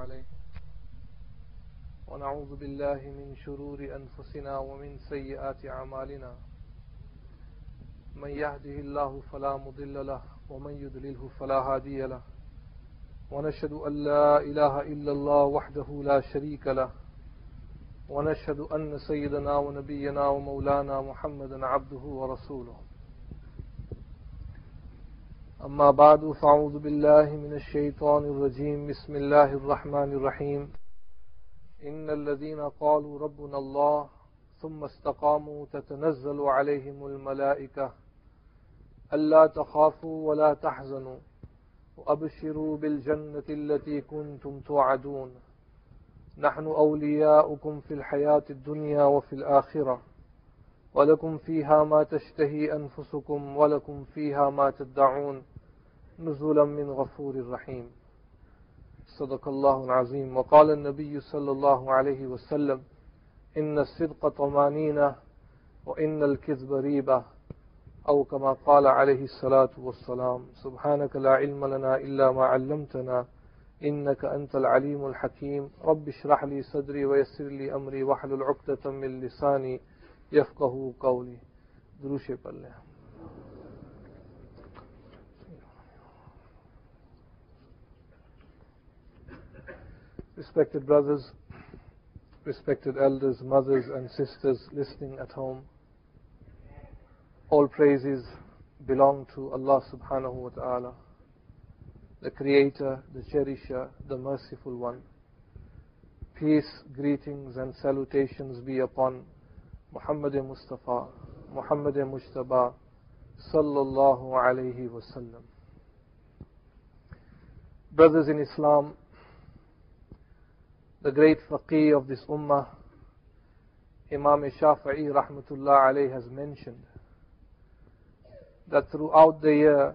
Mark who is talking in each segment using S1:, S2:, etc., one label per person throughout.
S1: عليه. ونعوذ بالله من شرور أنفسنا ومن سيئات أعمالنا. من يهده الله فلا مضل له ومن يضلله فلا هادي له. ونشهد أن لا إله إلا الله وحده لا شريك له. ونشهد أن سيدنا ونبينا ومولانا محمدا عبده ورسوله. أما بعد فأعوذ بالله من الشيطان الرجيم. بسم الله الرحمن الرحيم. إن الذين قالوا ربنا الله ثم استقاموا تتنزل عليهم الملائكة. ألا تخافوا ولا تحزنوا. وأبشروا بالجنة التي كنتم توعدون. نحن أولياؤكم في الحياة الدنيا وفي الآخرة. ولكم فيها ما تشتهي أنفسكم ولكم فيها ما تدعون. نزلا من غفور رحيم صدق الله العظيم وقال النبي صلى الله عليه وسلم إن الصدق طمانينة وإن الكذب ريبة أو كما قال عليه الصلاة والسلام سبحانك لا علم لنا إلا ما علمتنا إنك أنت العليم الحكيم رب اشرح لي صدري ويسر لي أمري واحلل عقدة من لساني يفقه قولي دروش پڑھ Respected brothers, respected elders, mothers and sisters listening at home, all praises belong to Allah subhanahu wa ta'ala, the Creator, the Cherisher, the Merciful One. Peace, greetings and salutations be upon Muhammad Mustafa, Muhammad Mujtaba, sallallahu alayhi wasallam. Brothers in Islam, the great faqih of this ummah, Imam Shafi'i rahmatullah alayhi has mentioned that throughout the year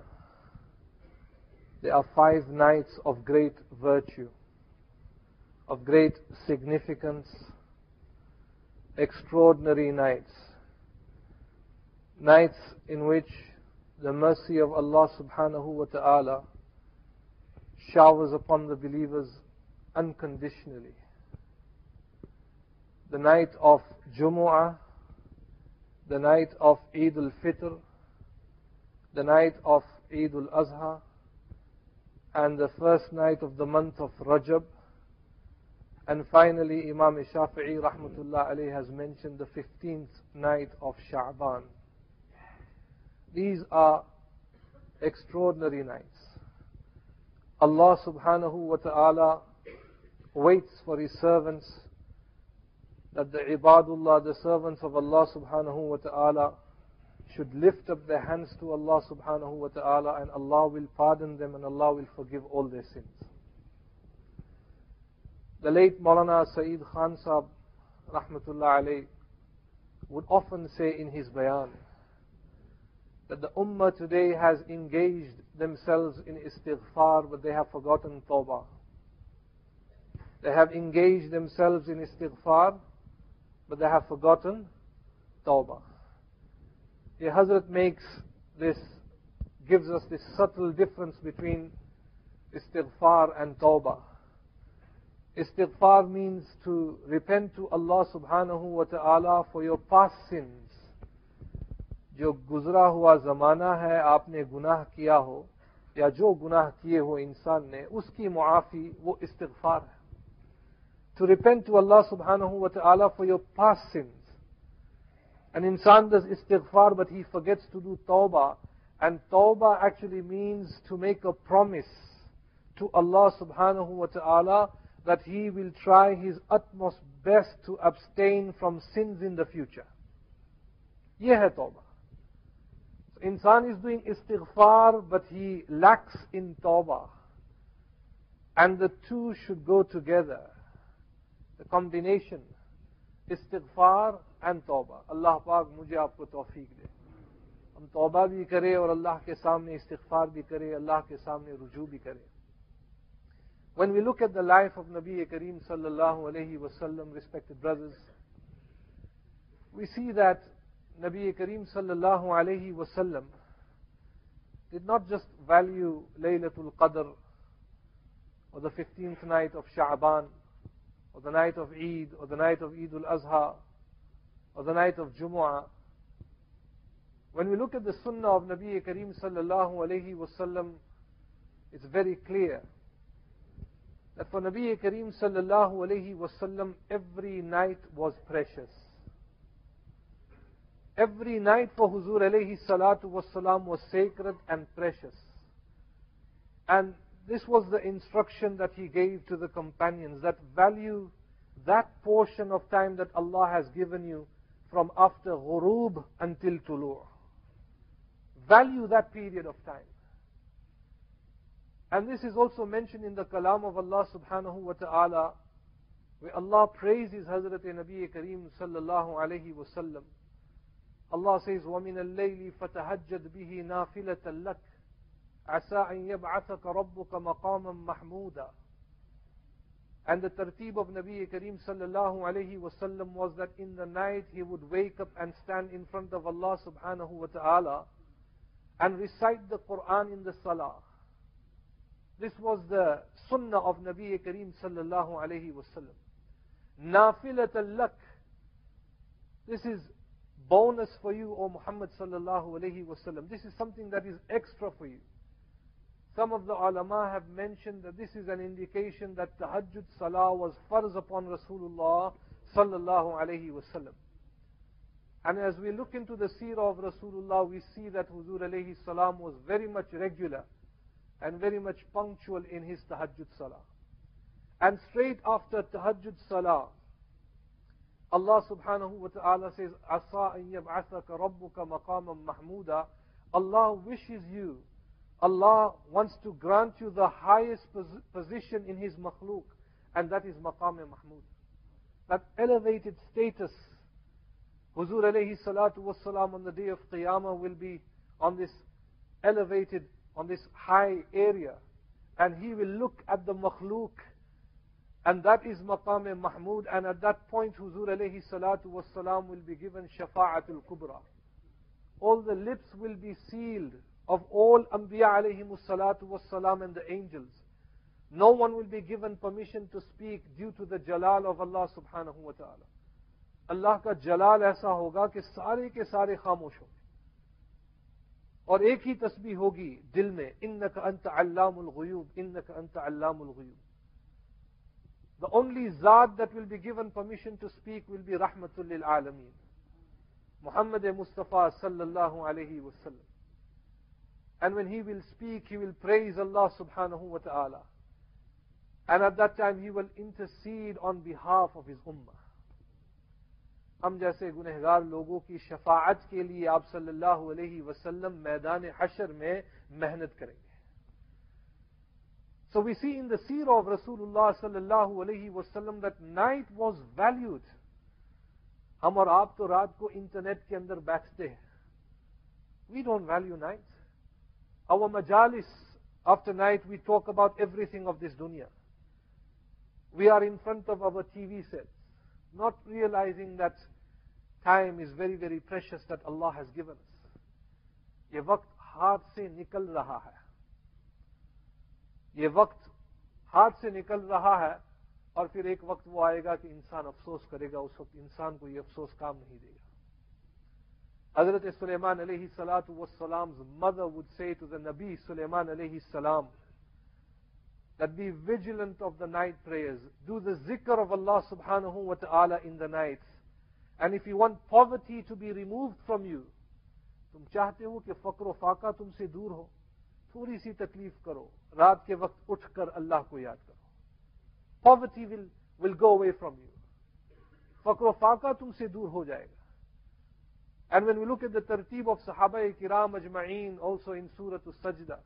S1: there are five nights of great virtue, of great significance, extraordinary nights. Nights in which the mercy of Allah subhanahu wa ta'ala showers upon the believers unconditionally. The night of Jumu'ah, the night of Eid al-Fitr, the night of Eid al-Azha, and the first night of the month of Rajab, and finally Imam Shafi'i rahmatullah alayhi has mentioned the 15th night of Sha'ban. These are extraordinary nights. Allah subhanahu wa ta'ala waits for His servants that the ibadullah, the servants of Allah subhanahu wa ta'ala, should lift up their hands to Allah subhanahu wa ta'ala and Allah will pardon them and Allah will forgive all their sins. The late Maulana Saeed Khan Sahib, rahmatullah alayh, would often say in his bayan that the ummah today has engaged themselves in istighfar but they have forgotten tawbah. They have engaged themselves in istighfar but they have forgotten tawbah. The Hazrat makes this, gives us this subtle difference between istighfar and tawbah. Istighfar means to repent to Allah subhanahu wa ta'ala for your past sins. जो गुजरा हुआ जमाना है आपने गुनाह किया हो या जो गुनाह किए हो इंसान ने उसकी मुआफी वो इस्तिगफार है to repent to Allah subhanahu wa ta'ala for your past sins. An insan does istighfar but he forgets to do tawbah. And tawbah actually means to make a promise to Allah subhanahu wa ta'ala that he will try his utmost best to abstain from sins in the future. Ye hai tawbah. So insan is doing istighfar but he lacks in tawbah. And the two should go together. Combination, استغفار and توبہ۔ اللہ پاک مجھے آپ کو توفیق دے۔ ہم توبہ بھی کریں اور اللہ کے سامنے استغفار بھی کریں، اللہ کے سامنے رجوع بھی کریں۔ When we look at the life of نبی کریم صلی اللہ علیہ وسلم respect brothers we see that نبی کریم صلی اللہ علیہ وسلم ڈ ناٹ جسٹ ویلیو لئی القدر اور the fifteenth night of Shahban or the night of Eid, or the night of Eid al-Azha, or the night of Jumu'ah. When we look at the Sunnah of Nabi Kareem sallallahu alayhi wasallam, it's very clear that for Nabi Kareem sallallahu alayhi wasallam, every night was precious. Every night for Huzur alayhi salatu wasalam was sacred and precious. And this was the instruction that he gave to the companions that value that portion of time that Allah has given you from after ghurub until tulu'. Value that period of time. And this is also mentioned in the kalam of Allah subhanahu wa ta'ala, where Allah praises Hazrat Nabi Kareem sallallahu alayhi wa sallam. Allah says, وَمِنَ اللَّيْلِ فَتَهَجَّدْ بِهِ نَافِلَةً لَكَ عَسَىٰ أَن يَبْعَثَكَ رَبُّكَ مَقَامًا مَحْمُودًا And the tartib of Nabi Kareem sallallahu alayhi wasallam was that in the night he would wake up and stand in front of Allah subhanahu wa ta'ala and recite the Quran in the salah. This was the sunnah of Nabi Kareem sallallahu alayhi wasallam. Nafilat lak. This is bonus for you, O Muhammad sallallahu alayhi wasallam. This is something that is extra for you. Some of the ulama have mentioned that this is an indication that the tahajjud salah was farz upon Rasulullah sallallahu alayhi wasallam. And as we look into the seerah of Rasulullah, we see that Huzur alayhi salam was very much regular and very much punctual in his tahajjud salah. And straight after tahajjud salah, Allah subhanahu wa ta'ala says, Asa an yab'athaka rabbuka maqaman mahmuda. Allah wishes you, Allah wants to grant you the highest position in His makhluk, and that is maqam mahmud. That elevated status. Huzur alayhi salatu wasalam on the day of Qiyamah will be on this elevated, on this high area. And He will look at the makhluk and that is Maqam Mahmud. And at that point, Huzur alayhi salatu wasalam will be given Shafa'atul Kubra. All the lips will be sealed of all Anbiya alayhim salatu wassalam and the angels. No one will be given permission to speak due to the jalal of Allah subhanahu wa ta'ala. اللہ کا جلال ایسا ہوگا کہ سارے کے سارے خاموش ہوں گے اور ایک ہی تسبیح ہوگی دل میں ان انت علام الغیوب ان انت علام الغیوب دا اونلی ذات that will be given permission to speak will be رحمت للعالمین محمد مصطفیٰ صلی اللہ علیہ وسلم And when he will speak, he will praise Allah subhanahu wa ta'ala. And at that time, he will intercede on behalf of his ummah. ہم جیسے گنہگار لوگوں کی شفاعت کے لیے آپ صلی اللہ علیہ وسلم میدان حشر میں محنت کریں گے سو وی سی ان دا سیر آف رسول اللہ صلی اللہ علیہ وسلم دیٹ نائٹ واز ویلوڈ ہم اور آپ تو رات کو انٹرنیٹ کے اندر بیٹھتے ہیں we don't value night our majalis after night we talk about everything of this dunya. We are in front of our TV sets, not realizing that time is very, very precious that Allah has given us. یہ وقت ہاتھ سے نکل رہا ہے یہ وقت ہاتھ سے نکل رہا ہے اور پھر ایک وقت وہ آئے گا کہ انسان افسوس کرے گا اس وقت انسان کو یہ افسوس کام نہیں دے گا Hazrat Sulaiman alayhi salatu was salam's mother would say to the Nabi Sulaiman alayhi salam, that be vigilant of the night prayers. Do the zikr of Allah subhanahu wa ta'ala in the night And if you want poverty to be removed from you, تم چاہتے ہو کہ فقر و فاقہ تم سے دور ہو تھوڑی سی تکلیف کرو رات کے وقت اٹھ کر اللہ کو یاد کرو poverty will, will go away from you فقر و فاقہ تم سے دور ہو جائے گا And when we look at the tartib of Sahaba Kiram Ajma'een, also in Surah Al-Sajdah,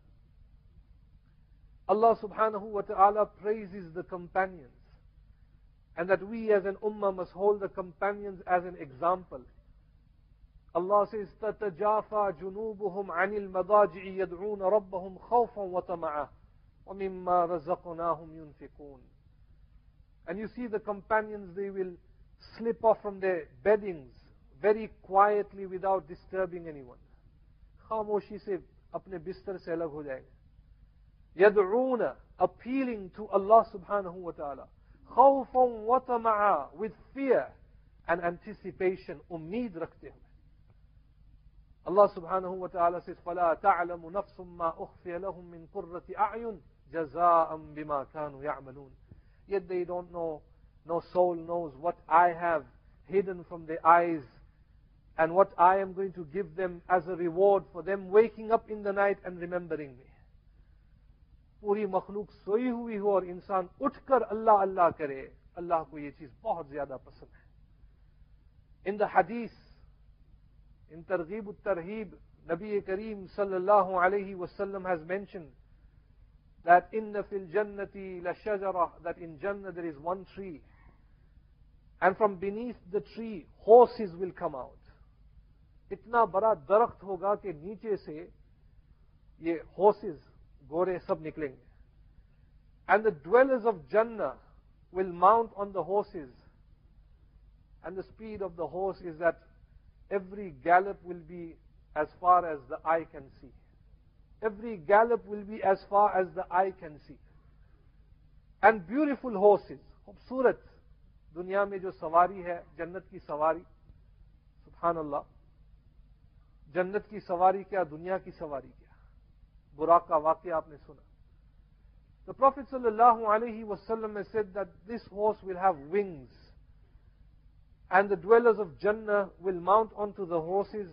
S1: Allah subhanahu wa ta'ala praises the companions. And that we as an ummah must hold the companions as an example. Allah says, تَتَجَافَى جُنُوبُهُمْ عَنِ الْمَضَاجِعِ يَدْعُونَ رَبَّهُمْ خَوْفًا وَطَمَعًا وَمِمَّا رَزَقْنَاهُمْ يُنْفِقُونَ And you see the companions, they will slip off from their beddings very quietly without disturbing anyone. خاموشی سے اپنے بستر سے الگ ہو हो जाएंगे यदरून appealing to Allah subhanahu wa ta'ala. Khawfan wa tama'a with fear and anticipation امید रखते हुए Allah subhanahu wa ta'ala says فلا تعلم نفس ما أخفي لهم من قرة أعين جزاء بما كانوا يعملون yet they don't know no soul knows what I have hidden from the eyes and what I am going to give them as a reward for them waking up in the night and remembering me. पूरी मखलूक सोई हुई हो और इंसान उठकर अल्लाह अल्लाह करे अल्लाह को ये चीज बहुत ज्यादा पसंद है इन द हदीस इन तरगीब तरहीब नबी करीम सल्लल्लाहु अलैहि वसल्लम has mentioned that in the fil jannati la shajara that in jannah there is one tree and from beneath the tree horses will come out اتنا بڑا درخت ہوگا کہ نیچے سے یہ ہوسز گورے سب نکلیں گے۔ And the dwellers of jinn will mount on the horses and the speed of the horse is that every gallop will be as far as the eye can see every gallop will be as far as the eye can see and beautiful horses خوبصورت دنیا میں جو سواری ہے، جنت کی سواری، سبحان اللہ جنت کی سواری کیا دنیا کی سواری کیا براق کا واقعہ آپ نے سنا The Prophet sallallahu alayhi wa sallam has said that this horse will have wings and the dwellers of Jannah will mount onto the horses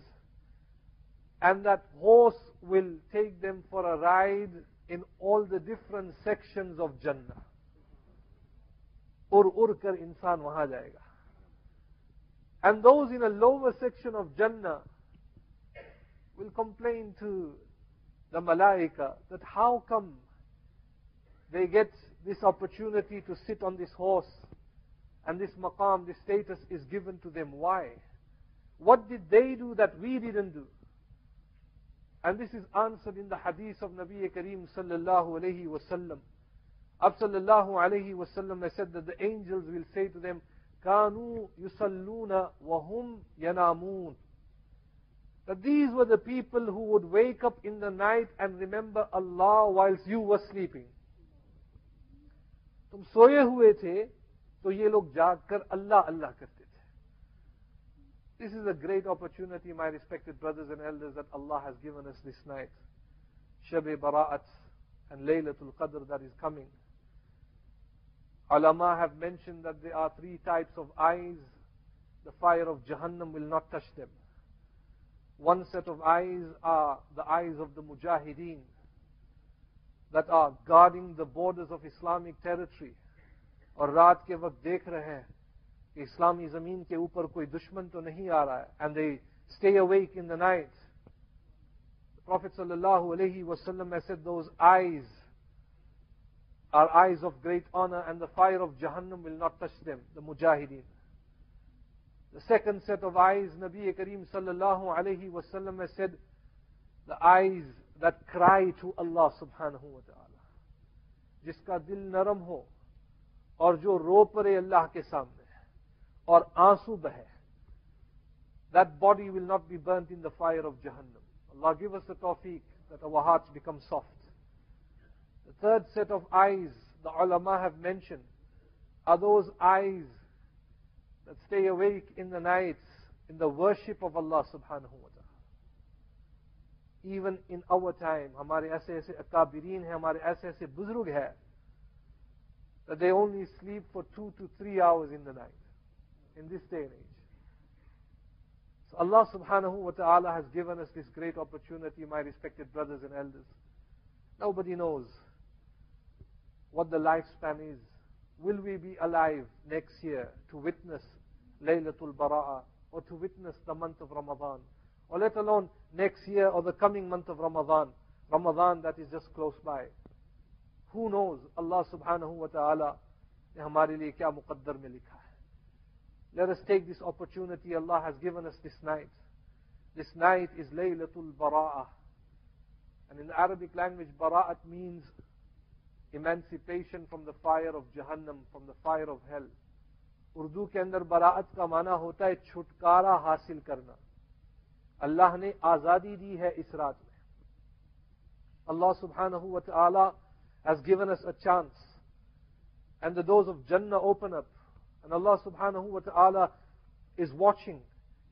S1: and that horse will take them for a ride in all the different sections of Jannah. Ur ur kar insaan wahan jayega. And those in a lower section of Jannah will complain to the Malaika that how come they get this opportunity to sit on this horse and this maqam, this status is given to them. Why? What did they do that we didn't do? And this is answered in the hadith of Nabi Kareem sallallahu alayhi wasallam. Ab sallallahu alayhi wasallam has said that the angels will say to them, كانوا يصلون وهم ينامون that these were the people who would wake up in the night and remember Allah whilst you were sleeping. तुम सोए हुए थे तो ये लोग जागकर अल्लाह अल्लाह करते थे This is a great opportunity, my respected brothers and elders, that Allah has given us this night. Shab Bara'at and Laylatul Qadr that is coming. Ulama have mentioned that there are three types of eyes. The fire of Jahannam will not touch them. One set of eyes are the eyes of the mujahideen that are guarding the borders of Islamic territory और रात के वक्त देख रहे हैं कि इस्लामी जमीन के ऊपर कोई दुश्मन तो नहीं आ रहा है and they stay awake in the night. The Prophet sallallahu alaihi wasallam has said those eyes are eyes of great honor and the fire of Jahannam will not touch them, the mujahideen. The second set of eyes, Nabi Kareem sallallahu alayhi wa sallam said, the eyes that cry to Allah subhanahu wa ta'ala. جس کا دل نرم ہو اور جو رو پرے اللہ کے سامنے اور آنسو بہے that body will not be burnt in the fire of Jahannam. Allah give us the tawfiq that our hearts become soft. The third set of eyes the ulama have mentioned are those eyes that stay awake in the nights in the worship of Allah subhanahu wa ta'ala. Even in our time, हमारे ऐसे ऐसे अकाबिरीन हैं हमारे ऐसे ऐसे बुजुर्ग हैं that they only sleep for two to three hours in the night in this day and age. So Allah subhanahu wa ta'ala has given us this great opportunity, my respected brothers and elders. Nobody knows what the lifespan is. Will we be alive next year to witness Laylatul Bara'a or to witness the month of Ramadan? Or let alone next year or the coming month of Ramadan, Ramadan that is just close by. Who knows Allah subhanahu wa ta'ala. Let us take this opportunity Allah has given us this night. This night is Laylatul Bara'a. And in the Arabic language, Bara'at means emancipation from the fire of Jahannam, from the fire of hell. Urdu के अंदर बराअत का माना होता है छुटकारा हासिल करना अल्लाह ने आजादी दी है इस रात में अल्लाह सुबहानहू व तआला has given us a chance. And the doors of Jannah open up. And Allah subhanahu wa ta'ala is watching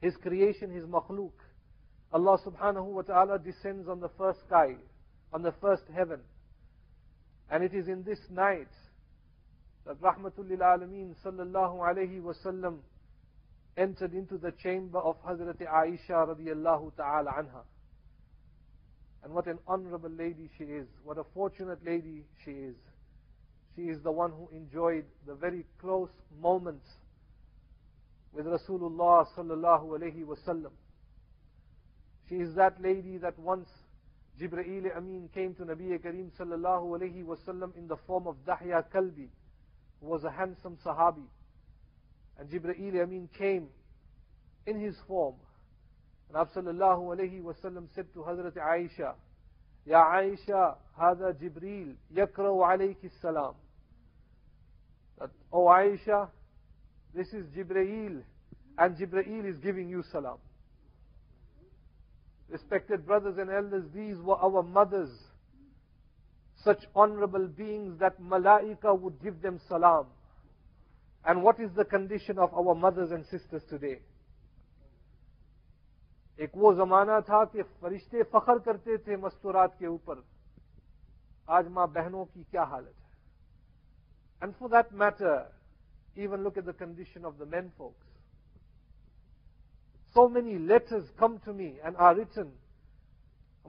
S1: His creation, His makhluk. Allah subhanahu wa ta'ala descends on the first sky, on the first heaven. And it is in this night that Rahmatul Alameen sallallahu alayhi wasallam entered into the chamber of Hazrat Aisha radiallahu ta'ala anha. And what an honorable lady she is. What a fortunate lady she is. She is the one who enjoyed the very close moments with Rasulullah sallallahu alayhi wasallam. She is that lady that once Jibreel Amin came to Nabi Kareem sallallahu alayhi wasallam in the form of Dahya Kalbi, was a handsome Sahabi. And Jibreel Amin came in his form. And Abu sallallahu alayhi wasallam said to Hazrat Aisha, Ya Aisha, hada Jibreel, yakra'u alayki salam. That, oh Aisha, this is Jibreel, and Jibreel is giving you salam. Respected brothers and elders, these were our mothers Such honorable beings that Malaika would give them salam. And what is the condition of our mothers and sisters today? एक वो जमाना था कि फरिश्ते फखर करते थे मस्तूरात के ऊपर आज मां बहनों की क्या हालत है and for that matter even look at the condition of the men folks. So many letters come to me and are written.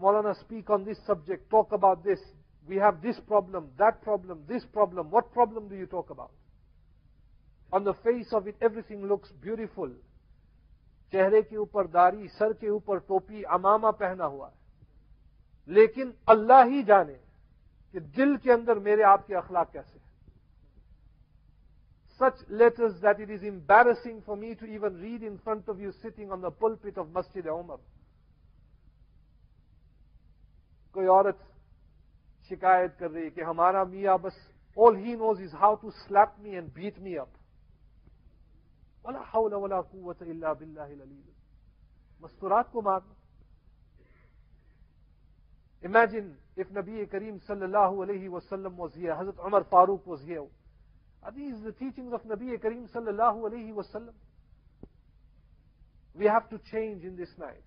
S1: Maulana, speak on this subject, talk about this. we have this problem, that problem, this problem, what problem do you talk about? On the face of it, everything looks beautiful. چہرے کے اوپر داری سر کے اوپر ٹوپی امامہ پہنا ہوا ہے لیکن اللہ ہی جانے کہ دل کے اندر میرے آپ کے اخلاق کیسے ہیں such letters that it is embarrassing for me to even read in front of you sitting on the pulpit of مسجد عمر کوئی عورت شکایت کر رہی ہے کہ ہمارا میاں بس all he knows is how to slap me and beat me up مستورات کو مارنا امیجن اف نبی کریم صلی اللہ علیہ وسلم واز here, حضرت Umar Farooq was here. These the teachings of کریم صلی اللہ علیہ وسلم We have to change in this night.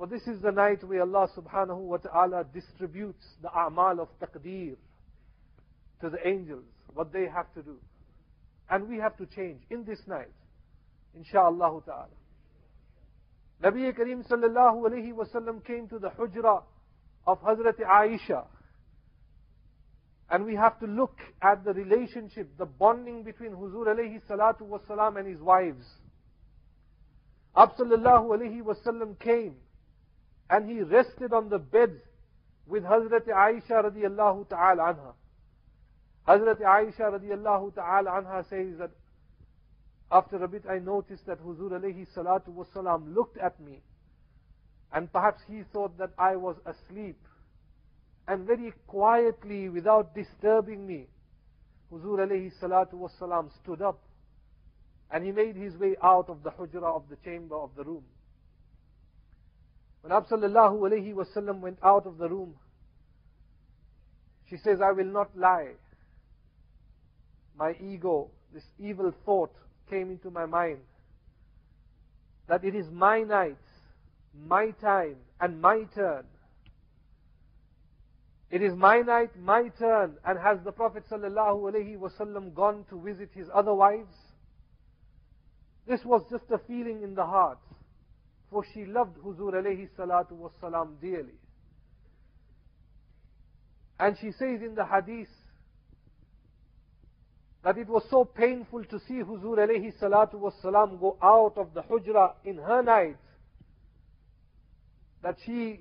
S1: For this is the night where Allah subhanahu wa ta'ala distributes the a'mal of taqdeer to the angels, what they have to do. And we have to change in this night. Insha'Allah ta'ala. Nabi Kareem sallallahu alayhi wasallam came to the hujra of Hazrat Aisha. And we have to look at the relationship, the bonding between Huzur alayhi salatu wasalam and his wives. Ab sallallahu alayhi wasallam came and he rested on the bed with Hazrat Aisha radiallahu ta'ala anha. Hazrat Aisha radiallahu ta'ala anha says that after a bit I noticed that Huzur alayhi salatu wasalam looked at me and perhaps he thought that I was asleep and very quietly without disturbing me Huzur alayhi salatu wasalam stood up and he made his way out of the hujra of the chamber of the room. When Absallallahu alayhi wasallam went out of the room, she says, I will not lie my ego, this evil thought came into my mind that it is my night, my time, and my turn. It is my night, my turn, and has the Prophet ﷺ gone to visit his other wives? This was just a feeling in the heart, for she loved Huzur alayhi salatu wasalam dearly. And she says in the hadith, that it was so painful to see Huzur alayhi salatu was salam go out of the hujra in her night that she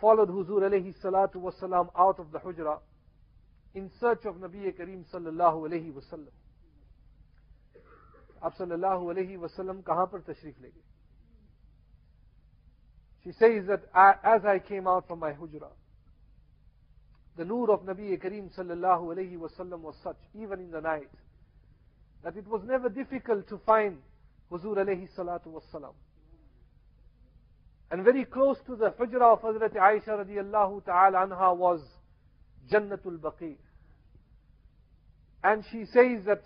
S1: followed Huzur alayhi salatu was salam out of the hujra in search of Nabi Kareem sallallahu alayhi wasallam. आप sallallahu alayhi wasallam कहां पर तशरीफ ले गए she says that as I came out from my hujra, the nur of Nabi Kareem sallallahu alayhi wasallam was such, even in the night, that it was never difficult to find Huzur alayhi salatu wasalam. And very close to the hujra of Hazrat Aisha radiallahu ta'ala anha was Jannatul Baqi. And she says that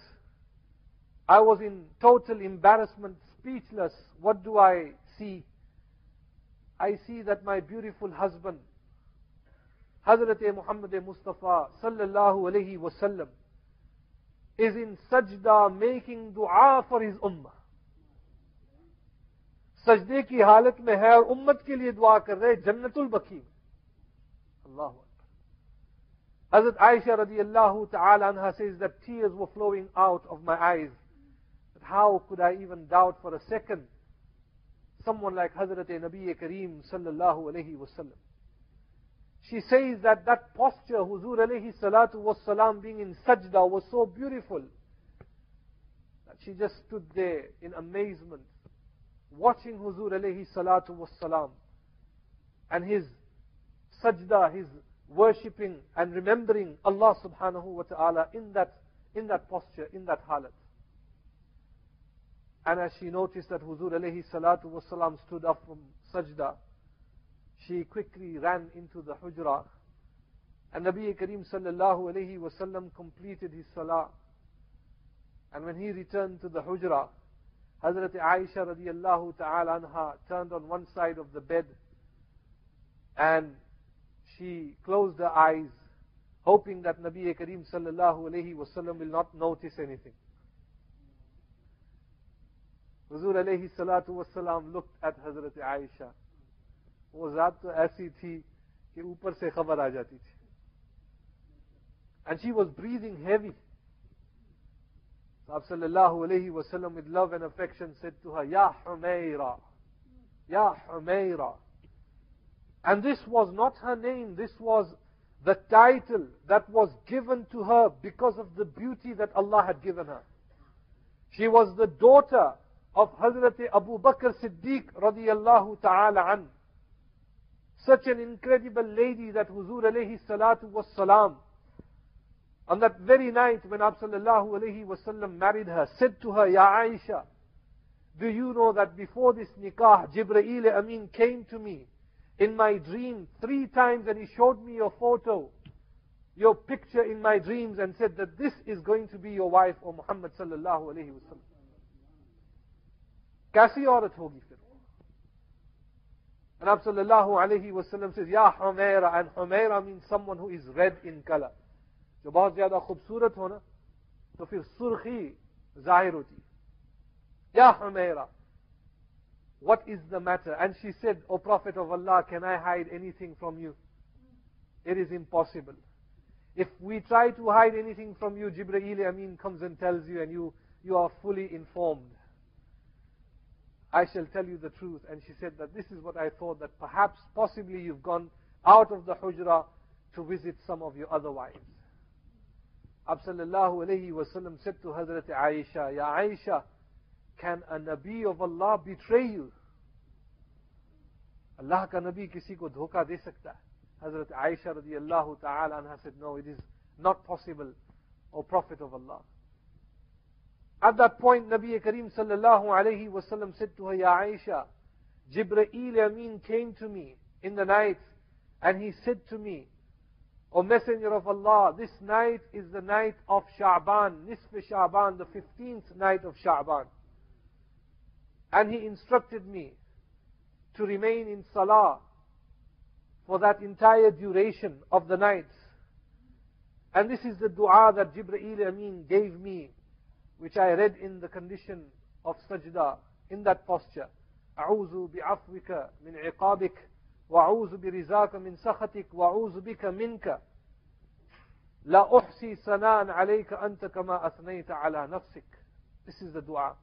S1: I was in total embarrassment, speechless. What do I see? I see that my beautiful husband, Hazrat Muhammad Mustafa sallallahu alayhi wasallam, is in sajda making dua for his ummah. सजदे की हालत में है और उम्मत के लिए दुआ कर रहे जन्नतुल बकी में अल्लाह Hazrat Aisha radiallahu ta'ala anha says that tears were flowing out of my eyes. But how could I even doubt for a second someone like Hazrat Nabi Kareem sallallahu alayhi wasallam? She says that that posture, Huzur alayhi salatu was salam being in sajda was so beautiful that she just stood there in amazement watching Huzur alayhi salatu was salam and his sajda, his worshipping and remembering Allah subhanahu wa ta'ala in that, in that posture, in that halat. And as she noticed that Huzur alayhi salatu was salam stood up from sajda, she quickly ran into the hujra. And Nabi Kareem sallallahu alayhi wasallam completed his salah. And when he returned to the hujra, Hazrat Aisha radiallahu ta'ala anha turned on one side of the bed and she closed her eyes, hoping that Nabi Kareem sallallahu alayhi wasallam will not notice anything. Huzur alayhi salatu wasalam looked at Hazrat Aisha. वो जात तो ऐसी थी कि ऊपर से खबर आ जाती थी and she was breathing heavy so sallallahu alayhi wasallam with love and affection said to her ya humayra ya humayra and this was not her name this was the title that was given to her because of the beauty that Allah had given her she was the daughter of Hazrat Abu Bakr Siddiq radiyallahu ta'ala an such an incredible lady that Huzur alayhi salatu was salam on that very night when Sallallahu alayhi wasallam married her, said to her, Ya Aisha, do you know that before this nikah, Jibreel Amin came to me in my dream three times and he showed me your photo, your picture in my dreams and said that this is going to be your wife, O Muhammad Sallallahu alayhi wasallam. कैसी औरत होगी फिर and Abdullah alayhi wasallam says, Ya Humaira, and Humaira means someone who is red in color. जो बहुत ज्यादा खूबसूरत हो ना तो फिर सुर्खी जाहिर होती या Humaira what is the matter and she said o prophet of allah can i hide anything from you it is impossible if we try to hide anything from you jibreel amin comes and tells you and you you are fully informed I shall tell you the truth. And she said that this is what I thought, that perhaps, possibly you've gone out of the hujrah to visit some of your other wives. Absallallahu alayhi wasallam said to Hazrat Aisha, Ya Aisha, can a Nabi of Allah betray you? Allah ka Nabi kisi ko dhoka de sakta Hazrat Aisha radiallahu ta'ala anha said, no, it is not possible, O Prophet of Allah. At that point, Nabi Kareem sallallahu alayhi wasallam said to her, Ya Aisha, Jibreel Amin came to me in the night and he said to me, O Messenger of Allah, this night is the night of Sha'ban, Nisf Sha'ban, the 15th night of Sha'ban. And he instructed me to remain in Salah for that entire duration of the night. And this is the dua that Jibreel Amin gave me which I read in the condition of sajda, in that posture. أعوذ بعفوك من عقابك وأعوذ برزاك من سخطك وأعوذ بك منك لا أحصي ثناء عليك أنت كما أثنيت على نفسك This is the dua.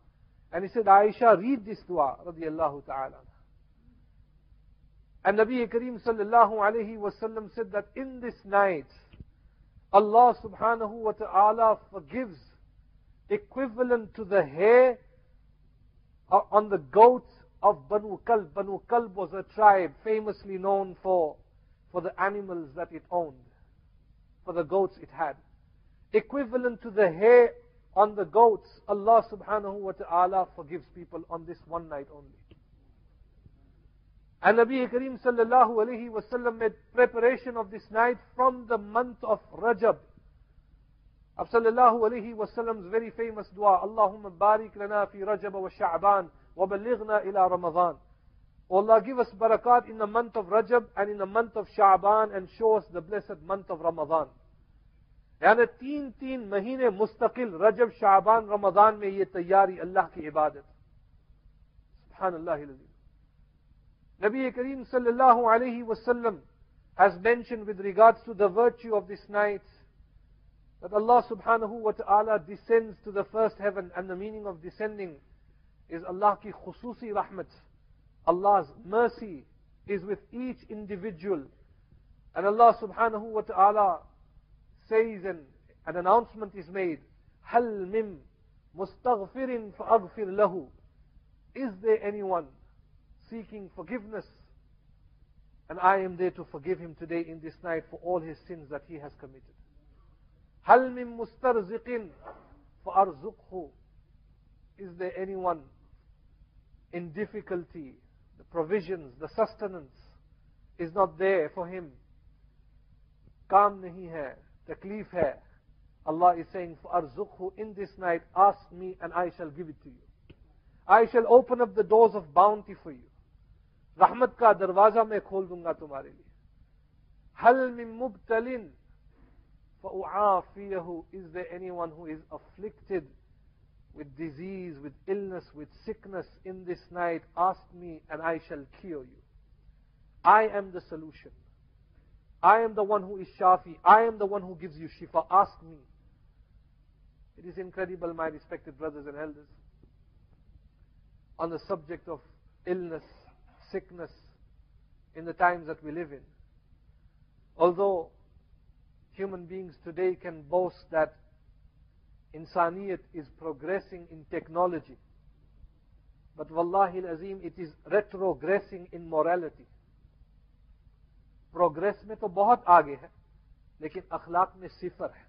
S1: And he said, Aisha, read this dua, radiallahu ta'ala. And Nabi Kareem sallallahu alayhi wasallam said that in this night, Allah subhanahu wa ta'ala forgives equivalent to the hair uh, on the goats of Banu Kalb. Banu Kalb was a tribe famously known for, for the animals that it owned, for the goats it had. Equivalent to the hair on the goats, Allah subhanahu wa ta'ala forgives people on this one night only. And Nabi Kareem sallallahu alayhi wasallam made preparation of this night from the month of Rajab of sallallahu alayhi wasallam's very famous dua, Allahumma barik lana fi Rajab wa Sha'ban wa balighna ila Ramadan. O Allah, give us barakat in the month of Rajab and in the month of Sha'ban and show us the blessed month of Ramadan. یعنی تین تین مہینے مستقل رجب شعبان رمضان میں یہ تیاری اللہ کی عبادت سبحان اللہ العظیم نبی کریم صلی اللہ علیہ has mentioned with regards to the virtue of this night that Allah subhanahu wa ta'ala descends to the first heaven and the meaning of descending is Allah ki khususi rahmat. Allah's mercy is with each individual. And Allah subhanahu wa ta'ala says and an announcement is made, هل من مستغفر فأغفر له Is there anyone seeking forgiveness. And I am there to forgive him today in this night for all his sins that he has committed. هل من مسترزق فأرزقه Is there anyone in difficulty? The provisions, the sustenance is not there for him. Kaam nahi hai, takleef hai. Allah is saying, فَأَرْزُقْهُ In this night, ask me and I shall give it to you. I shall open up the doors of bounty for you. Rahmat ka darwaza main dunga tumhare liye. هَلْ مِن مُبْتَلِينَ فأعافيه Is there anyone who is afflicted with disease, with illness, with sickness in this night? Ask me and I shall cure you. I am the solution. I am the one who is Shafi. I am the one who gives you Shifa. Ask me. It is incredible, my respected brothers and elders, on the subject of illness sickness in the times that we live in. Although human beings today can boast that insaniyat is progressing in technology, but wallahi azim it is retrogressing in morality. Progress में तो बहुत आगे है लेकिन अखलाक में सिफर है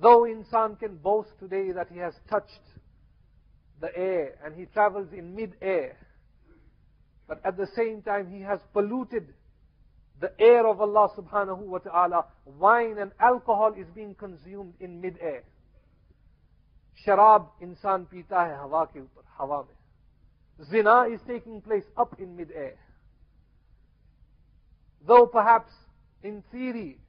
S1: Though insan can boast today that he has touched the air and he travels in mid-air. But at the same time, he has polluted the air of Allah subhanahu wa ta'ala. Wine and alcohol is being consumed in mid-air. Sharab insan pita hai hawa ke upar, hawa mein. Zina is taking place up in mid-air. Though perhaps in theory,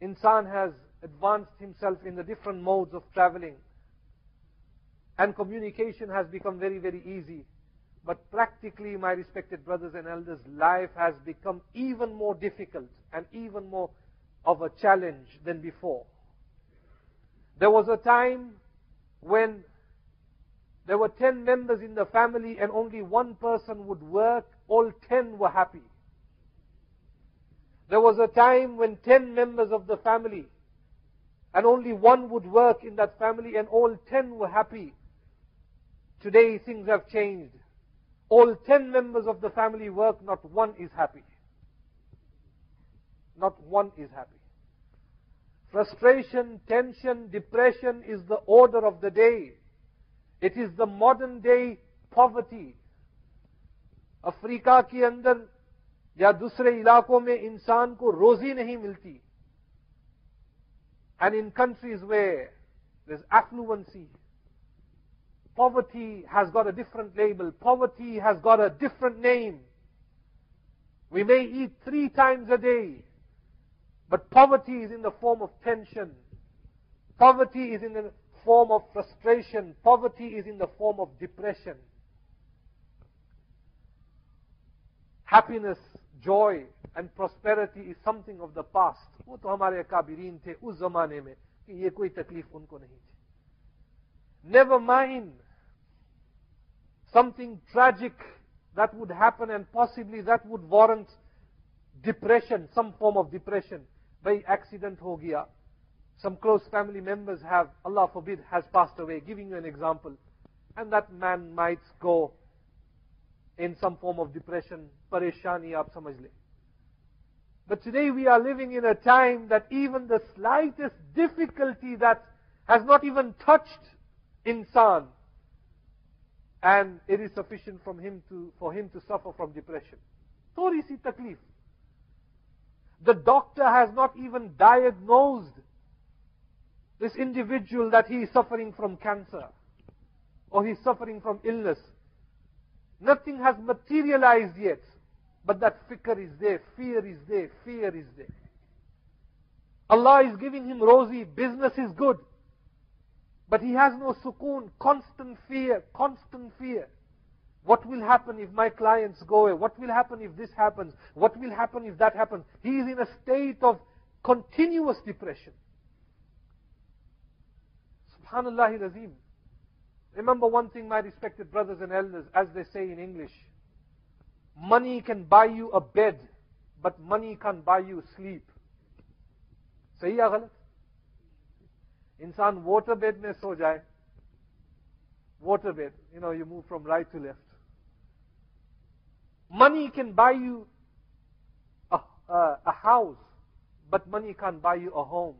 S1: insan has advanced himself in the different modes of traveling. And communication has become very, very easy. But practically, my respected brothers and elders, life has become even more difficult and even more of a challenge than before. There was a time when there were 10 members in the family and only one person would work, all 10 were happy. There was a time when 10 members of the family and only one would work in that family and all 10 were happy. Today things have changed All ten members of the family work, not one is happy. Not one is happy. Frustration, tension, depression is the order of the day. It is the modern day poverty. Africa के अंदर या दूसरे इलाकों में इंसान को रोजी नहीं मिलती and in countries where there's affluency, Poverty has got a different label. Poverty has got a different name. We may eat three times a day, but poverty is in the form of tension. Poverty is in the form of frustration. Poverty is in the form of depression. Happiness, joy, and prosperity is something of the past. वो तो हमारे काबिरीन थे उस जमाने में कि ये कोई तकलीफ उनको नहीं थी Never mind something tragic that would happen and possibly that would warrant depression, some form of depression. By accident ho gaya. Some close family members have, Allah forbid, has passed away. Giving you an example. And that man might go in some form of depression, pareshani aap samajh le. But today we are living in a time that even the slightest difficulty that has not even touched insan and it is sufficient from him to, for him to suffer from depression. Thodi si taklif. The doctor has not even diagnosed this individual that he is suffering from cancer or he's suffering from illness. Nothing has materialized yet, but that fikr is there, fear is there, fear is there. Allah is giving him rosy, business is good. But he has no sukoon, constant fear, constant fear. What will happen if my clients go away? What will happen if this happens? What will happen if that happens? He is in a state of continuous depression. Subhanallah Razim. Remember one thing, my respected brothers and elders, as they say in English. Money can buy you a bed, but money can't buy you sleep. Sahi ya इंसान voter bed में सो जाए water bed. You know, you move from right to left. Money can buy you a, a, a, house, but money can't buy you a home.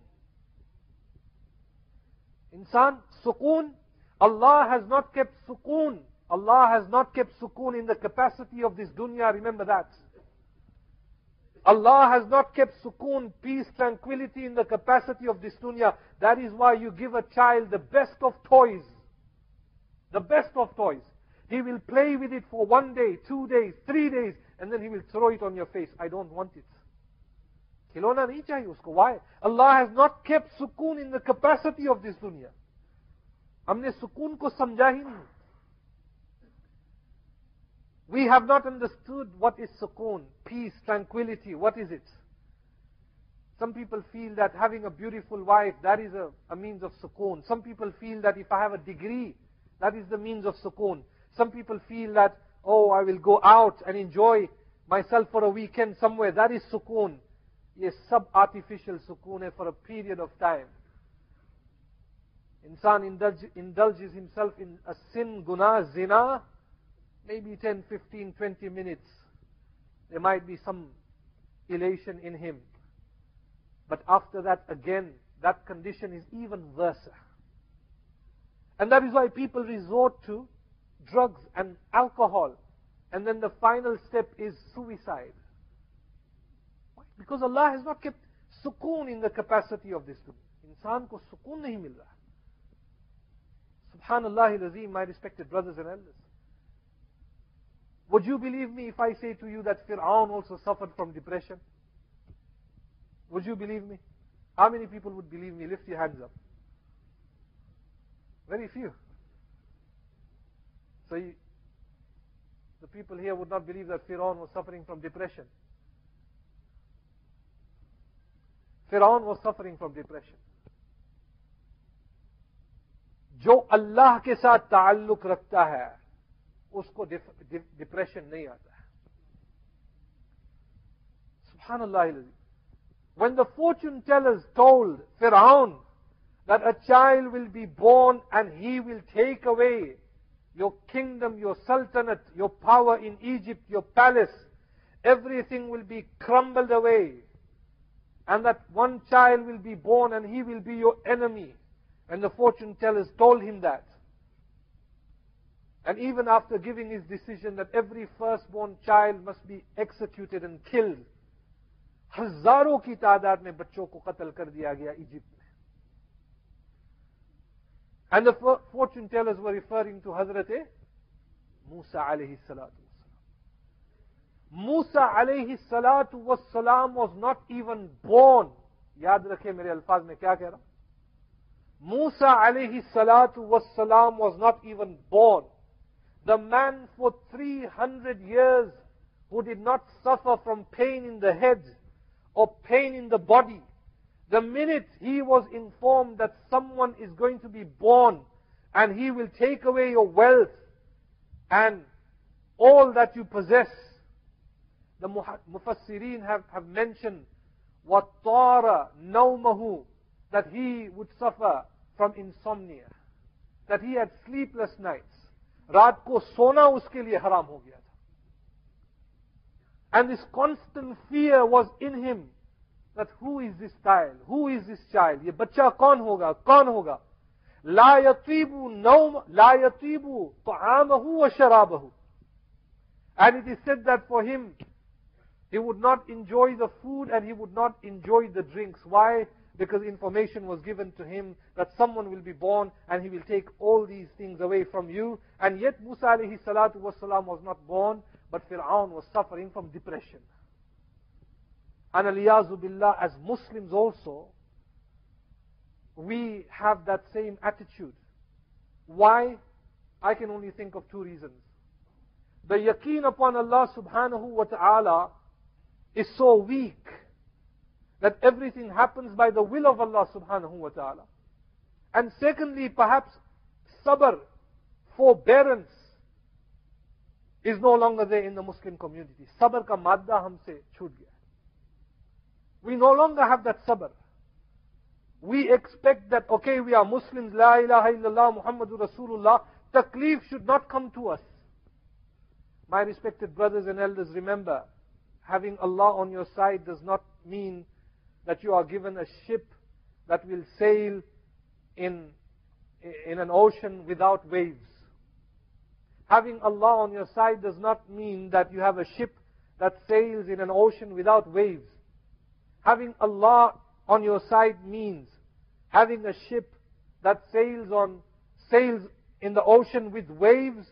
S1: Insan, sukoon, Allah has not kept sukoon. Allah has not kept sukoon in the capacity of this dunya. Remember that. Allah has not kept sukoon, peace, tranquility in the capacity of this dunya. That is why you give a child the best of toys. The best of toys. He will play with it for one day, two days, three days, and then he will throw it on your face. I don't want it. खिलौना नहीं चाहिए उसको why Allah has not kept sukoon in the capacity of this dunya हमने सुकून को समझा ही नहीं we have not understood what is sukoon, peace, tranquility. What is it? Some people feel that having a beautiful wife, that is a, a means of sukoon. Some people feel that if I have a degree, that is the means of sukoon. Some people feel that, oh, I will go out and enjoy myself for a weekend somewhere. That is sukoon. Yes, sub-artificial sukoon eh, for a period of time. Insan indulge, indulges himself in a sin, guna, zina, maybe 10, 15, 20 minutes, there might be some elation in him. But after that, again, that condition is even worse. And that is why people resort to drugs and alcohol. And then the final step is suicide. Why? Because Allah has not kept sukoon in the capacity of this room. Insan ko sukoon nahi mil. Subhanallah, my respected brothers and elders. Would you believe me if I say to you that Fir'aun also suffered from depression? Would you believe me? How many people would believe me? Lift your hands up. Very few. So you, the people here would not believe that Fir'aun was suffering from depression. Fir'aun was suffering from depression. जो अल्लाह के साथ ताल्लुक रखता है उसको depression नहीं आता है Subhanallah. When the fortune tellers told Firaun that a child will be born and he will take away your kingdom, your sultanate, your power in Egypt, your palace, everything will be crumbled away. And that one child will be born and he will be your enemy. And the fortune tellers told him that. And even after giving his decision that every firstborn child must be executed and killed, हजारों की तादाद में बच्चों को कत्ल कर दिया गया इजिप्ट में And the fortune tellers were referring to Hazrat Musa alayhi salatu Musa alayhi salatu wassalam was not even born. याद रखे मेरे अल्फाज में क्या कह रहा Musa alayhi salatu wassalam was not even born. the man for 300 years who did not suffer from pain in the head or pain in the body, the minute he was informed that someone is going to be born and he will take away your wealth and all that you possess, the Mufassirin have, have mentioned what Tara that he would suffer from insomnia, that he had sleepless nights. رات کو سونا اس کے لیے حرام ہو گیا تھا۔ And this constant fear was in him that who is this child who is this child یہ بچہ کون ہوگا؟ کون ہوگا؟ لا یتیب نوم، لا یتیب تو آم ہو شراب ہو and it is said that for him he would not enjoy the food and he would not enjoy the drinks why because information was given to him that someone will be born and he will take all these things away from you and yet Musa alayhi salatu was not born but Fir'aun was suffering from depression and aliyazu billah as Muslims also we have that same attitude. Why? I can only think of two reasons. The yaqeen upon Allah subhanahu wa ta'ala is so weak that everything happens by the will of Allah subhanahu wa ta'ala. And secondly, perhaps sabr, forbearance, is no longer there in the Muslim community. Sabr ka madda humse chhut gaya. We no longer have that sabr we expect that, okay, we are Muslims, La ilaha illallah, Muhammadur Rasulullah, taklif should not come to us. My respected brothers and elders, remember, having Allah on your side does not mean that you are given a ship that will sail in, in an ocean without waves. Having Allah on your side does not mean that you have a ship that sails in an ocean without waves. Having Allah on your side means having a ship that sails on sails in the ocean with waves,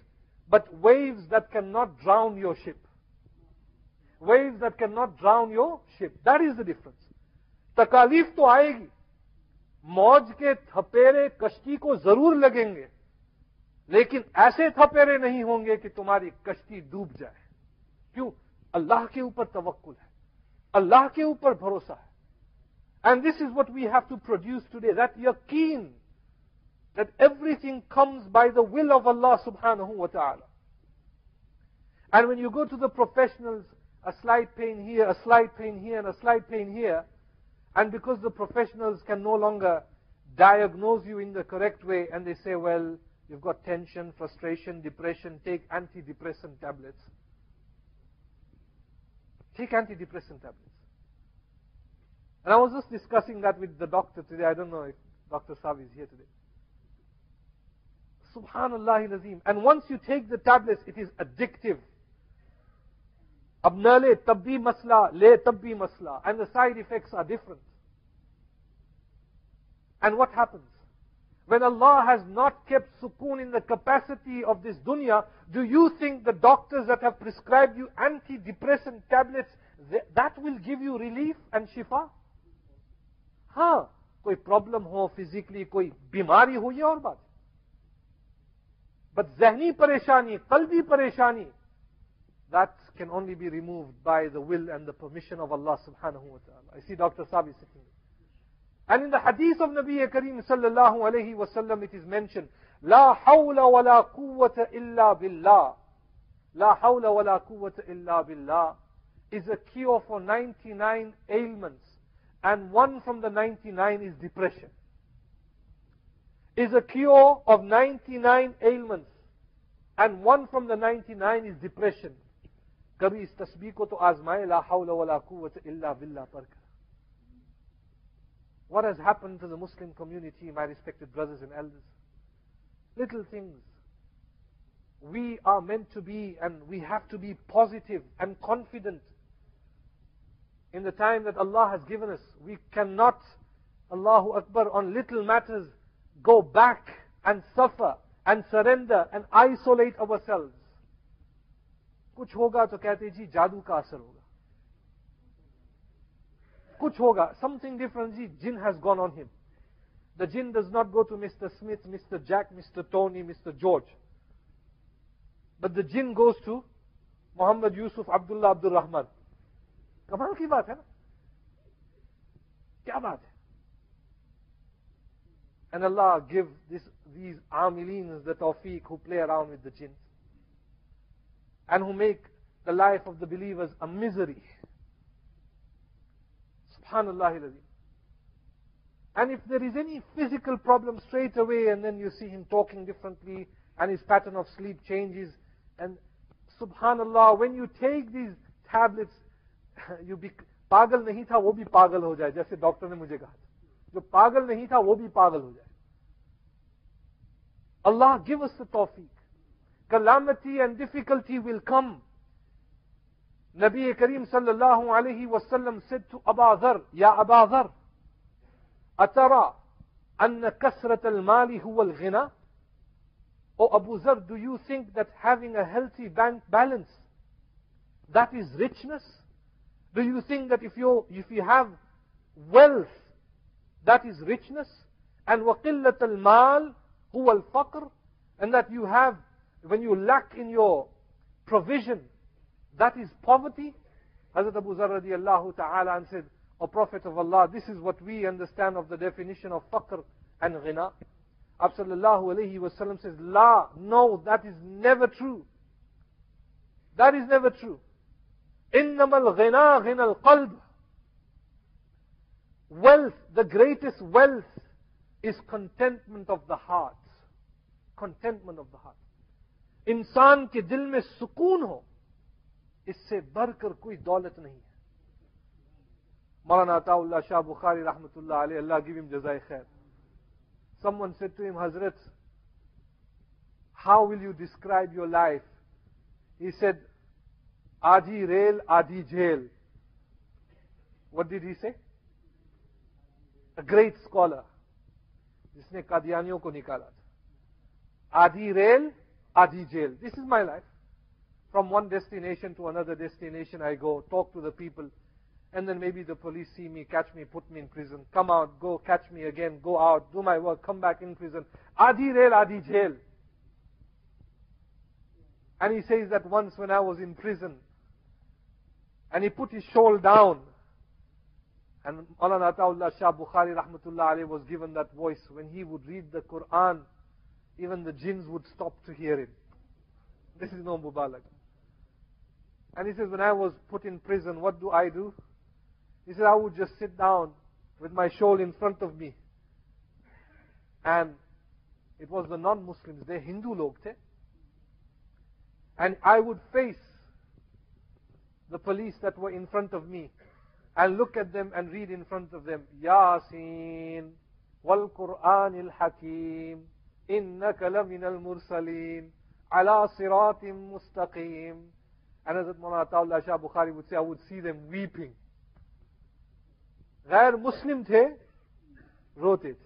S1: but waves that cannot drown your ship. Waves that cannot drown your ship. That is the difference. تکالیف تو آئے گی۔ موج کے تھپیرے کشتی کو ضرور لگیں گے، لیکن ایسے تھپیرے نہیں ہوں گے کہ تمہاری کشتی ڈوب جائے۔ کیوں؟ اللہ کے اوپر توکل ہے، اللہ کے اوپر بھروسہ ہے۔ And this is what we have to produce today that you can that everything comes by the will of Allah سبحان ہوں and when you go to the professional slight pain here slight pain here slight pain here and because the professionals can no longer diagnose you in the correct way, and they say, well, you've got tension, frustration, depression, take antidepressant tablets. Take antidepressant tablets. And I was just discussing that with the doctor today. I don't know if Dr. Savi is here today. Subhanallah Nazim. And once you take the tablets, it is addictive. Abnale tabbi masla, le tabbi masla. And the side effects are different. And what happens? When Allah has not kept sukoon in the capacity of this dunya, do you think the doctors that have prescribed you antidepressant tablets, that will give you relief and shifa? हाँ कोई problem हो physically कोई बीमारी हो ये और बात but जहनी परेशानी कल्बी परेशानी that can only be removed by the will and the permission of Allah subhanahu wa ta'ala. I see Dr. Sabi sitting there. And in the hadith of Nabi Kareem sallallahu alayhi wa sallam it is mentioned, لا حول ولا قوة إلا بالله. لا حول ولا قوة إلا بالله is a cure for 99 ailments and one from the 99 is depression. Is a cure of 99 ailments and one from the 99 is depression. कभी इस तस्बीह को तो आजमाए ला हौला वला कुव्वत इल्ला बिल्ला पढ़कर What has happened to the Muslim community, my respected brothers and elders? Little things. We are meant to be and we have to be positive and confident in the time that Allah has given us. We cannot, Allahu Akbar, on little matters go back and suffer and surrender and isolate ourselves. कुछ होगा तो कहते जी जादू का असर होगा कुछ होगा something different ji jinn has gone on him the jinn does not go to Mr. Smith, Mr. Jack, Mr. Tony, Mr. George. But the jinn goes to Muhammad Yusuf Abdullah Abdul Rahman. कमाल की बात है ना क्या बात है And Allah give this, these amilins the tawfiq who play around with the jinns and who make the life of the believers a misery. Subhanallah. And if there is any physical problem straight away and then you see him talking differently and his pattern of sleep changes and subhanallah, when you take these tablets you B पागल नहीं था वो भी पागल हो जाए जैसे doctor ने मुझे कहा जो पागल नहीं था वो भी पागल हो जाए Allah give us the tawfiq. Calamity and difficulty will come. Nabi Kareem sallallahu alayhi wasallam said to Abu Dhar, Ya Abu Dhar, أترى أن كثرة المال هو الغنى Oh Abu Zar, do you think that having a healthy bank balance, that is richness? Do you think that if you, if you have wealth, that is richness? And وَقِلَّةَ الْمَالِ هُوَ الْفَقْرِ And that you have, when you lack in your provision, that is poverty? Hazrat Abu Zar radiallahu ta'ala and said, O Prophet of Allah, this is what we understand of the definition of faqr and ghina. Sallallahu alayhi wasallam says, La, no, that is never true. That is never true. إنما الغنى غنى القلب. Wealth, the greatest wealth is contentment of the heart. Contentment of the heart. انسان کے دل میں سکون ہو، اس سے بڑھ کر کوئی دولت نہیں ہے۔ مولانا عطا اللہ شاہ بخاری رحمۃ اللہ علیہ، اللہ کی جزائے خیر۔ سم ون سیٹ ٹو حضرت how will you describe your life he said آدھی ریل آدھی jail what did he say great scholar جس نے قادیانیوں کو نکالا تھا۔ آدھی rail Adi jail. This is my life. From one destination to another destination I go, talk to the people, and then maybe the police see me, catch me, put me in prison, come out, go, catch me again, go out, do my work, come back in prison. Adi rail, Adi jail. And he says that once when I was in prison, and he put his shawl down, and Allah Ataullah Shah Bukhari Rahmatullah was given that voice when he would read the Quran even the jinns would stop to hear him. This is no mubalak. And he says, when I was put in prison, what do I do? He said, I would just sit down with my shawl in front of me. And it was the non-Muslims, they Hindu log. And I would face the police that were in front of me and look at them and read in front of them, Yasin wal Quran al Hakim إنك لمن المرسلين على صراط مستقيم And as Maulana Ataullah Shah Bukhari would say, I would see them weeping. غير Muslim थे, wrote it.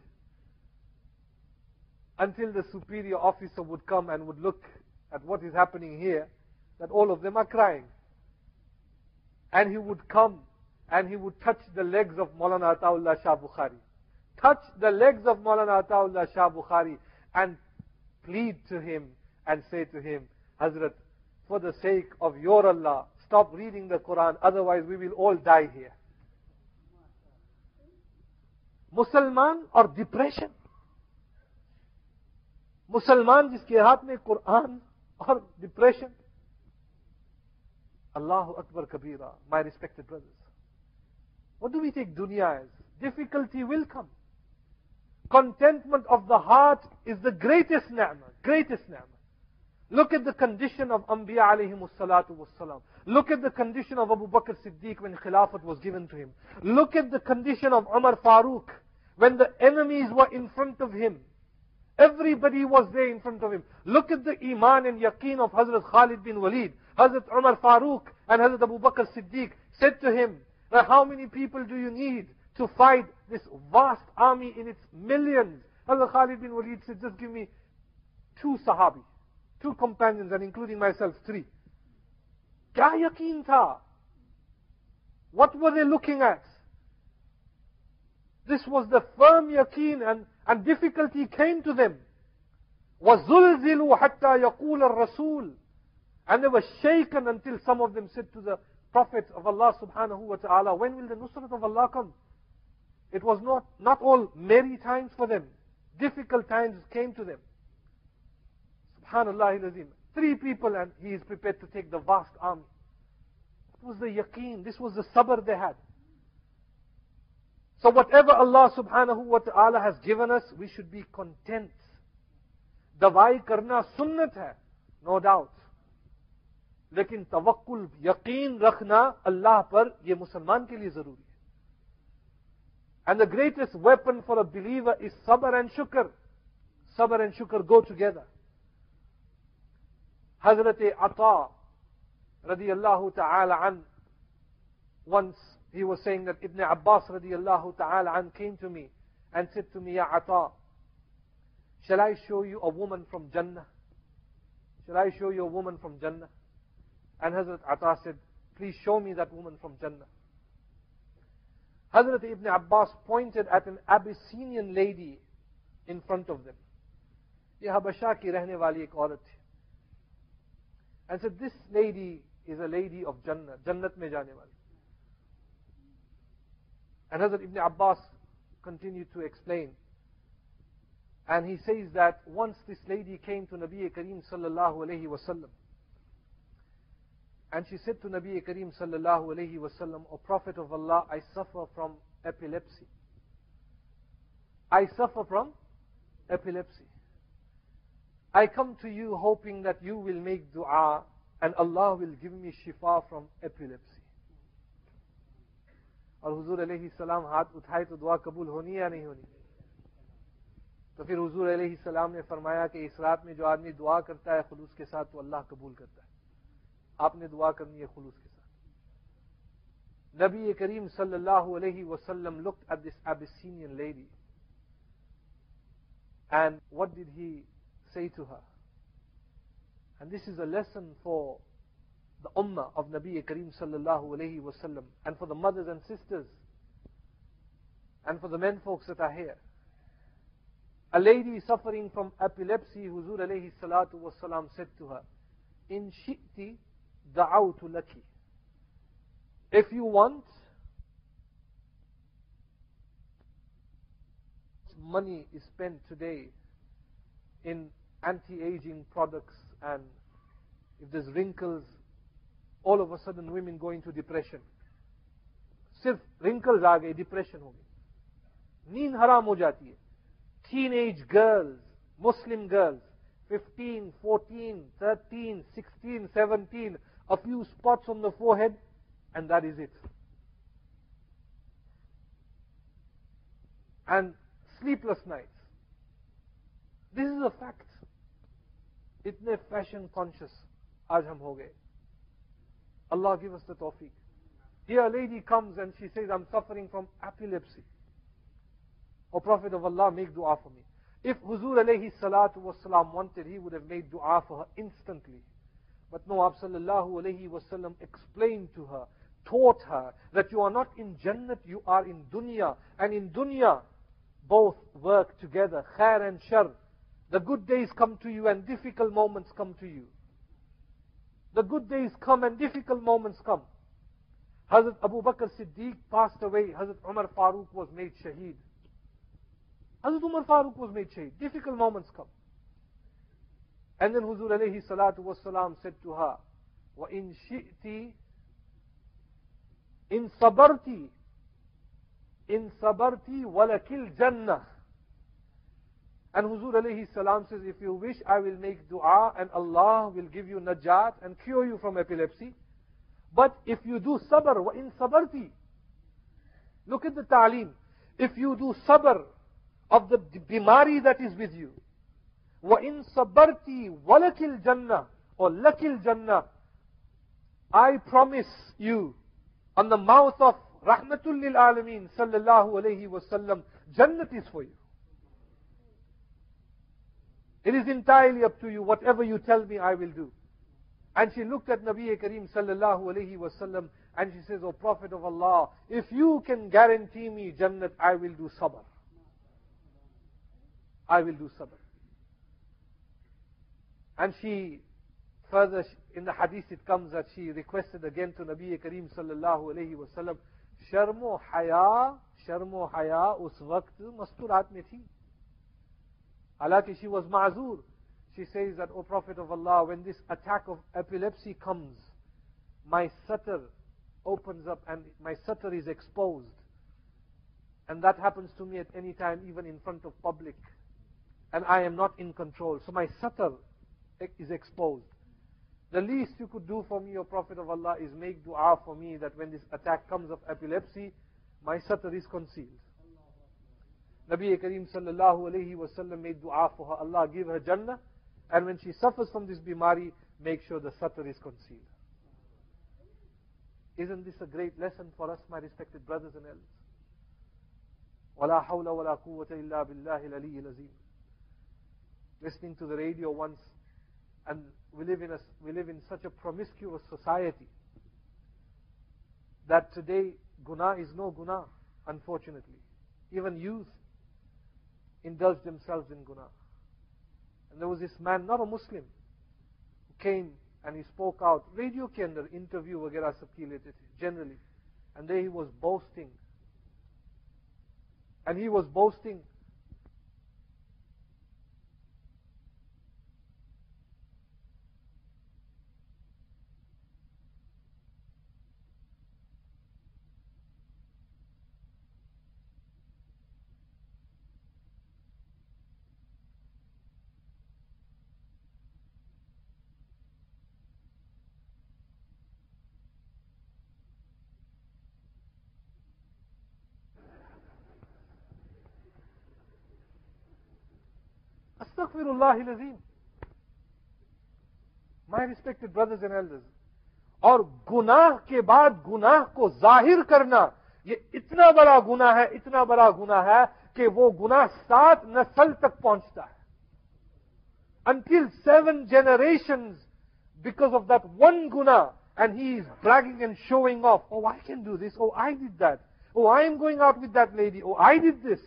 S1: Until the superior officer would come and would look at what is happening here, that all of them are crying. And he would come and he would touch the legs of Maulana Ataullah Shah Bukhari. Touch the legs of Maulana Ataullah Shah Bukhari and plead to him and say to him, Hazrat, for the sake of your Allah, stop reading the Quran, otherwise we will all die here. मुसलमान और depression मुसलमान जिसके हाथ में कुरान और depression Allah Akbar Kabira my respected brothers What do we take dunya as? Difficulty will come. Contentment of the heart is the greatest ni'mah, greatest ni'mah. Look at the condition of Anbiya alayhi salatu wassalam. Look at the condition of Abu Bakr Siddiq when Khilafat was given to him. Look at the condition of Umar Farooq when the enemies were in front of him. Everybody was there in front of him. Look at the iman and yaqeen of Hazrat Khalid bin Walid. Hazrat Umar Farooq and Hazrat Abu Bakr Siddiq said to him, how many people do you need to fight this vast army in its millions? Hazrat Khalid bin Walid said, just give me two sahabi two companions and including myself, three. Kya yaqeen tha? What were they looking at? This was the firm yaqeen and, and difficulty came to them. وَزُلْزِلُوا حَتَّى يَقُولَ الرَّسُولُ And they were shaken until some of them said to the Prophet of Allah subhanahu wa ta'ala, when will the nusrat of Allah come? It was not, not all merry times for them. Difficult times came to them. Subhanallah Three people and he is prepared to take the vast army. It was the yaqeen. This was the sabr they had. So whatever Allah subhanahu wa ta'ala has given us, we should be content. Dawai karna sunnat hai. No doubt. لیکن tawakkul, یقین رکھنا Allah par, ye مسلمان ke liye zaruri. And the greatest weapon for a believer is sabr and shukr. Sabr and shukr go together. Hazrat Ata radiallahu ta'ala an, once he was saying that Ibn Abbas radiallahu ta'ala an came to me and said to me, Ya Atta, shall I show you a woman from Jannah? Shall I show you a woman from Jannah? And Hazrat Ata said, please show me that woman from Jannah. Hazrat Ibn Abbas pointed at an Abyssinian lady in front of them. یہ حبشہ کی رہنے والی ایک عورت تھی. And said, this lady is a lady of Jannah, Jannat mein jane wali. And Hazrat Ibn Abbas continued to explain. And he says that once this lady came to Nabi Kareem sallallahu alayhi wasallam, and she said to Nabi Kareem sallallahu alayhi wasallam, O Prophet of Allah, I suffer from epilepsy. I suffer from epilepsy. I come to you hoping that you will make dua and Allah will give me shifa from epilepsy. और हुजूर अलैहि सलाम हाथ उठाए तो दुआ कबूल होनी या नहीं होनी तो फिर हुजूर अलैहि सलाम ने फरमाया कि इस रात में जो आदमी दुआ करता है खुलूस के साथ तो अल्लाह कबूल करता है आपने दुआ करनी है खुलूस के साथ नबी करीम सल्लल्लाहु अलैहि वसल्लम looked at this Abyssinian lady and what did he say to her and this is a lesson for the ummah of Nabi Kareem sallallahu alayhi wasallam and for the mothers and sisters and for the men folks that are here a lady suffering from epilepsy Huzur alayhi salatu wasalam said to her in shi'ti دعوت لك if you want money is spent today in anti-aging products and if there's wrinkles all of a sudden women go into depression सिर्फ wrinkles आ गए depression हो गई नींद हराम हो जाती है teenage girls muslim girls 15 14 13 16 17 a few spots on the forehead, and that is it. And sleepless nights. This is a fact. इतने फैशन कॉन्शियस आज हम हो गए Allah give us the tawfiq. Here a lady comes and she says, I'm suffering from epilepsy. O Prophet of Allah, make dua for me. If Huzur alayhi salatu wasalam wanted, he would have made dua for her instantly. But no, Sallallahu Alaihi Wasallam explained to her, taught her that you are not in Jannat, you are in dunya. And in dunya, both work together, khair and shar. The good days come to you and difficult moments come to you. The good days come and difficult moments come. Hazrat Abu Bakr Siddiq passed away. Hazrat Umar Farooq was made shaheed. Hazrat Umar Farooq was made shaheed. Difficult moments come. And then Huzur alayhi salatu wasalam said to her, وَإِن شِئْتِ إِن صَبَرْتِ إِن صَبَرْتِ وَلَكِلْ جَنَّةِ And Huzur alayhi salam says, if you wish, I will make dua and Allah will give you najat and cure you from epilepsy. But if you do sabr, وَإِن صَبَرْتِ Look at the ta'lim. If you do sabr of the bimari that is with you, وَإِن صَبَرْتِ وَلَكِ الْجَنَّةِ or لَكِ الْجَنَّةِ I promise you on the mouth of Rahmatul lil Alameen sallallahu alayhi wasallam, Jannat is for you. It is entirely up to you. Whatever you tell me, I will do. And she looked at Nabi Kareem sallallahu alayhi wasallam and she says, O Prophet of Allah, if you can guarantee me Jannat, I will do sabr. I will do sabr. And she, further in the hadith it comes that she requested again to Nabi Kareem sallallahu alayhi wa sallam, शर्मो हया शर्मो हया उस वक्त मस्तूरात में थी हालांकि she was माजूर She says that O Prophet of Allah, when this attack of epilepsy comes, my shutter opens up and my satr is exposed. And that happens to me at any time even in front of public. And i am not in control. So my satr is exposed. The least you could do for me, O Prophet of Allah, is make dua for me that when this attack comes of epilepsy, my satar is concealed. Nabi Kareem sallallahu alayhi wasallam made dua for her, Allah give her Jannah, and when she suffers from this bimari, make sure the satar is concealed. Isn't this a great lesson for us, my respected brothers and elders? ولا حول ولا قوة إلا بالله العلي العظيم. Listening to the radio once, and we live in a, we live in such a promiscuous society that today guna is no guna, unfortunately. Even youth indulge themselves in guna. And there was this man, not a Muslim, who came and he spoke out. Radio Kendra interview wagera sab generally. And there he was boasting. And he was boasting Astaghfirullah My respected brothers and elders. और गुनाह के बाद गुनाह को जाहिर करना ये इतना बड़ा गुना है इतना बड़ा गुना है कि वो गुनाह सात नस्ल तक पहुंचता है until seven generations because of that one guna and he is bragging and showing off oh i can do this oh i did that oh i am going out with that lady oh i did this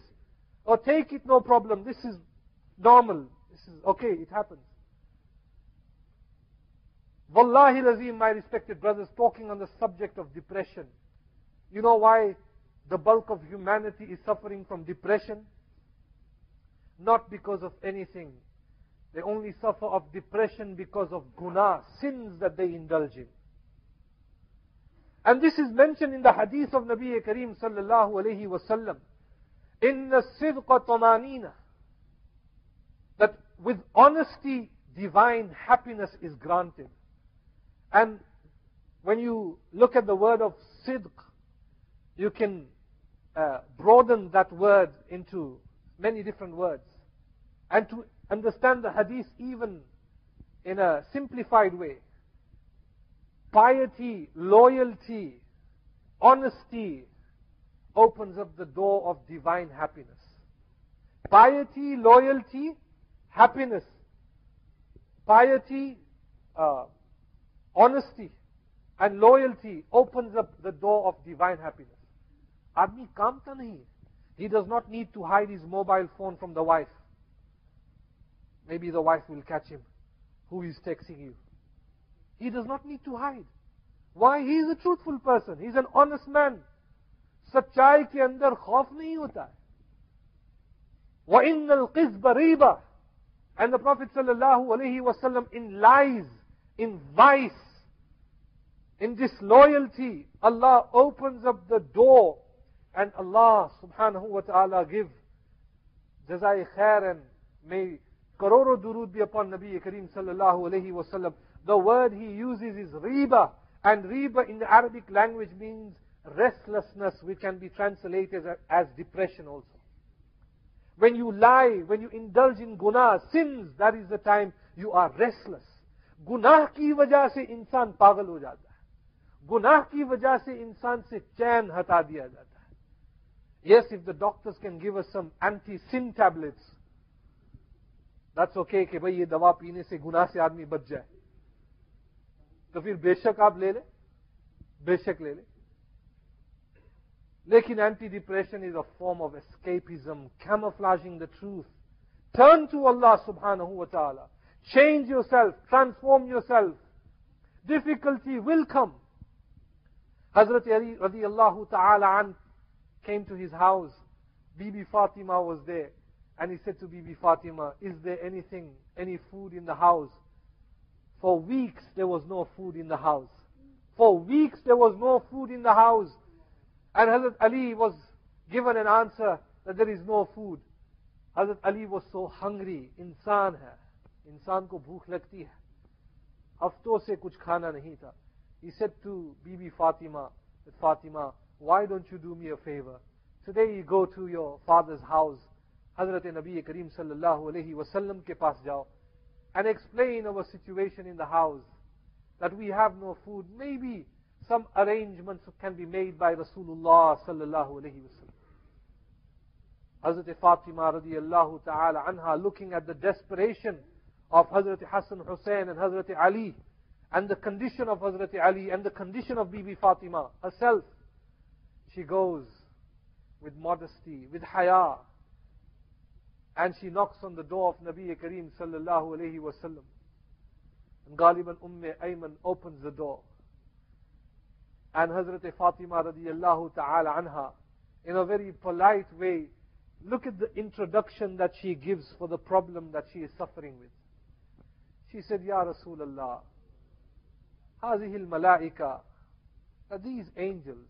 S1: oh take it no problem this is normal. This is okay, it happens. Wallahi Lazim, my respected brothers, talking on the subject of depression. You know why the bulk of humanity is suffering from depression? Not because of anything. They only suffer of depression because of guna, sins that they indulge in. And this is mentioned in the hadith of Nabi Kareem sallallahu alayhi wasallam. Inna sidqa tamanina that with honesty, divine happiness is granted. And when you look at the word of sidq, you can uh, broaden that word into many different words. And to understand the hadith even in a simplified way, piety, loyalty, honesty opens up the door of divine happiness. Piety, loyalty, happiness, piety, uh, honesty, and loyalty opens up the door of divine happiness. Admi kamta nahi. He does not need to hide his mobile phone from the wife. Maybe the wife will catch him. Who is texting you? He does not need to hide. Why? He is a truthful person. He is an honest man. सच्चाई के अंदर खौफ nahi होता Wa वह इन नलकिस and the Prophet ﷺ in lies, in vice, in disloyalty, Allah opens up the door and Allah subhanahu wa ta'ala give jazai khair and may karoro durud be upon Nabi Kareem sallallahu alayhi wasallam. The word he uses is riba and riba in the Arabic language means restlessness which can be translated as depression also. when you lie, when you indulge in گناہ sins, that is the time you are restless. گناہ کی وجہ سے انسان پاگل ہو جاتا ہے گناہ کی وجہ سے انسان سے چین ہٹا دیا جاتا ہے yes if the doctor can give a some anti sun tablets that's okay کہ بھائی یہ دوا پینے سے گناہ سے آدمی بچ جائے تو پھر بے شک آپ لے لیں بے شک لے لیں Lekin anti-depression is a form of escapism, camouflaging the truth. Turn to Allah subhanahu wa ta'ala. Change yourself, transform yourself. Difficulty will come. Hazrat Ali radiallahu ta'ala an came to his house. Bibi Fatima was there. And he said to Bibi Fatima, is there anything, any food in the house? For weeks there was no food in the house. For weeks there was no food in the house. And Hazrat Ali was given an answer that there is no food. Hazrat Ali was so hungry. इंसान है इंसान को भूख लगती है हफ्तों से कुछ खाना नहीं था He said to Bibi Fatima, Fatima, why don't you do me a favor? Today you go to your father's house Hazrat Nabi Kareem sallallahu alayhi wasallam ke paas jao and explain our situation in the house that we have no food. Maybe some arrangements can be made by Rasulullah sallallahu alayhi wasallam. Hazrat Fatima radiallahu ta'ala anha looking at the desperation of Hazrat Hassan Hussein and Hazrat Ali and the condition of Hazrat Ali and the condition of Bibi Fatima herself. She goes with modesty, with haya, and she knocks on the door of Nabi Kareem sallallahu alayhi wasallam. And Ghaliban Umm Ayman opens the door. And Hazrat Fatima radiallahu ta'ala anha, in a very polite way, look at the introduction that she gives for the problem that she is suffering with. She said, Ya Rasulullah, هذه الملائكة these angels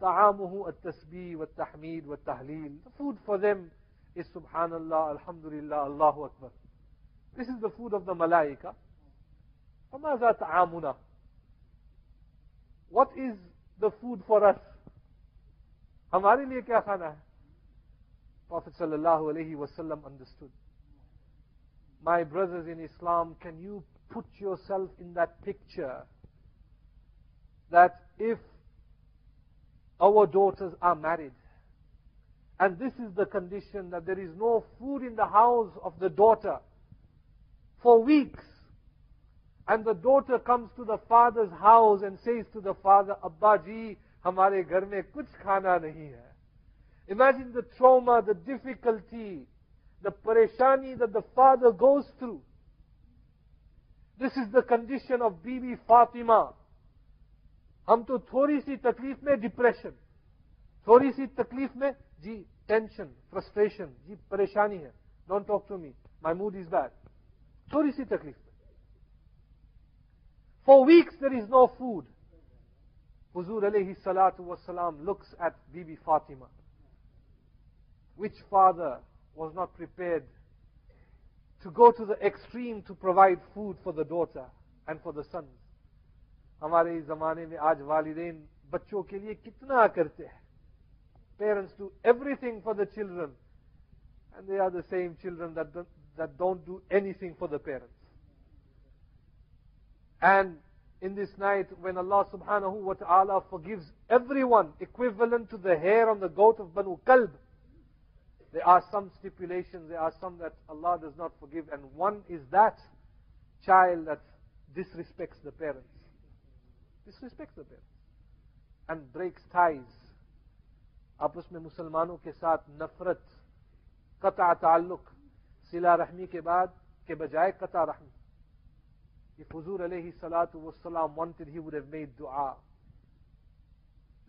S1: طعامه التسبيح والتحميد والتهليل the food for them is subhanallah alhamdulillah allahu akbar this is the food of the malaika فماذا طعامنا what is the food for us हमारे लिए क्या खाना है Prophet sallallahu alaihi wasallam understood my brothers in Islam can you put yourself in that picture that if our daughters are married, and this is the condition that there is no food in the house of the daughter for weeks, and the daughter comes to the father's house and says to the father ابا جی ہمارے گھر میں کچھ کھانا نہیں ہے. Imagine the trauma the difficulty the پریشانی the the father goes through this is the condition of Bibi be Fatima ہم تو تھوڑی سی تکلیف میں ڈپریشن تھوڑی سی تکلیف میں جی ٹینشن فرسٹریشن جی پریشانی ہے. Don't talk to me my mood is bad تھوڑی سی تکلیف. For weeks there is no food हुजूर अलैहि सलातु वसलाम looks at Bibi Fatima. Which father was not prepared to go to the extreme to provide food for the daughter and for the sons. हमारे इस जमाने में आज वालिदेन बच्चों के लिए कितना करते हैं parents do everything for the children and they are the same children that don't, that don't do anything for the parents and in this night when Allah subhanahu wa ta'ala forgives everyone equivalent to the hair on the goat of Banu Kalb there are some stipulations, there are some that Allah does not forgive, and one is that child that disrespects the parents. Disrespects the parents. And breaks ties. आपस में मुसलमानों के साथ नफरत कता ताल्लुक सिला रहमी के बाद के बजाय कता रहमी if Huzur alayhi salatu wasalam wanted, he would have made dua.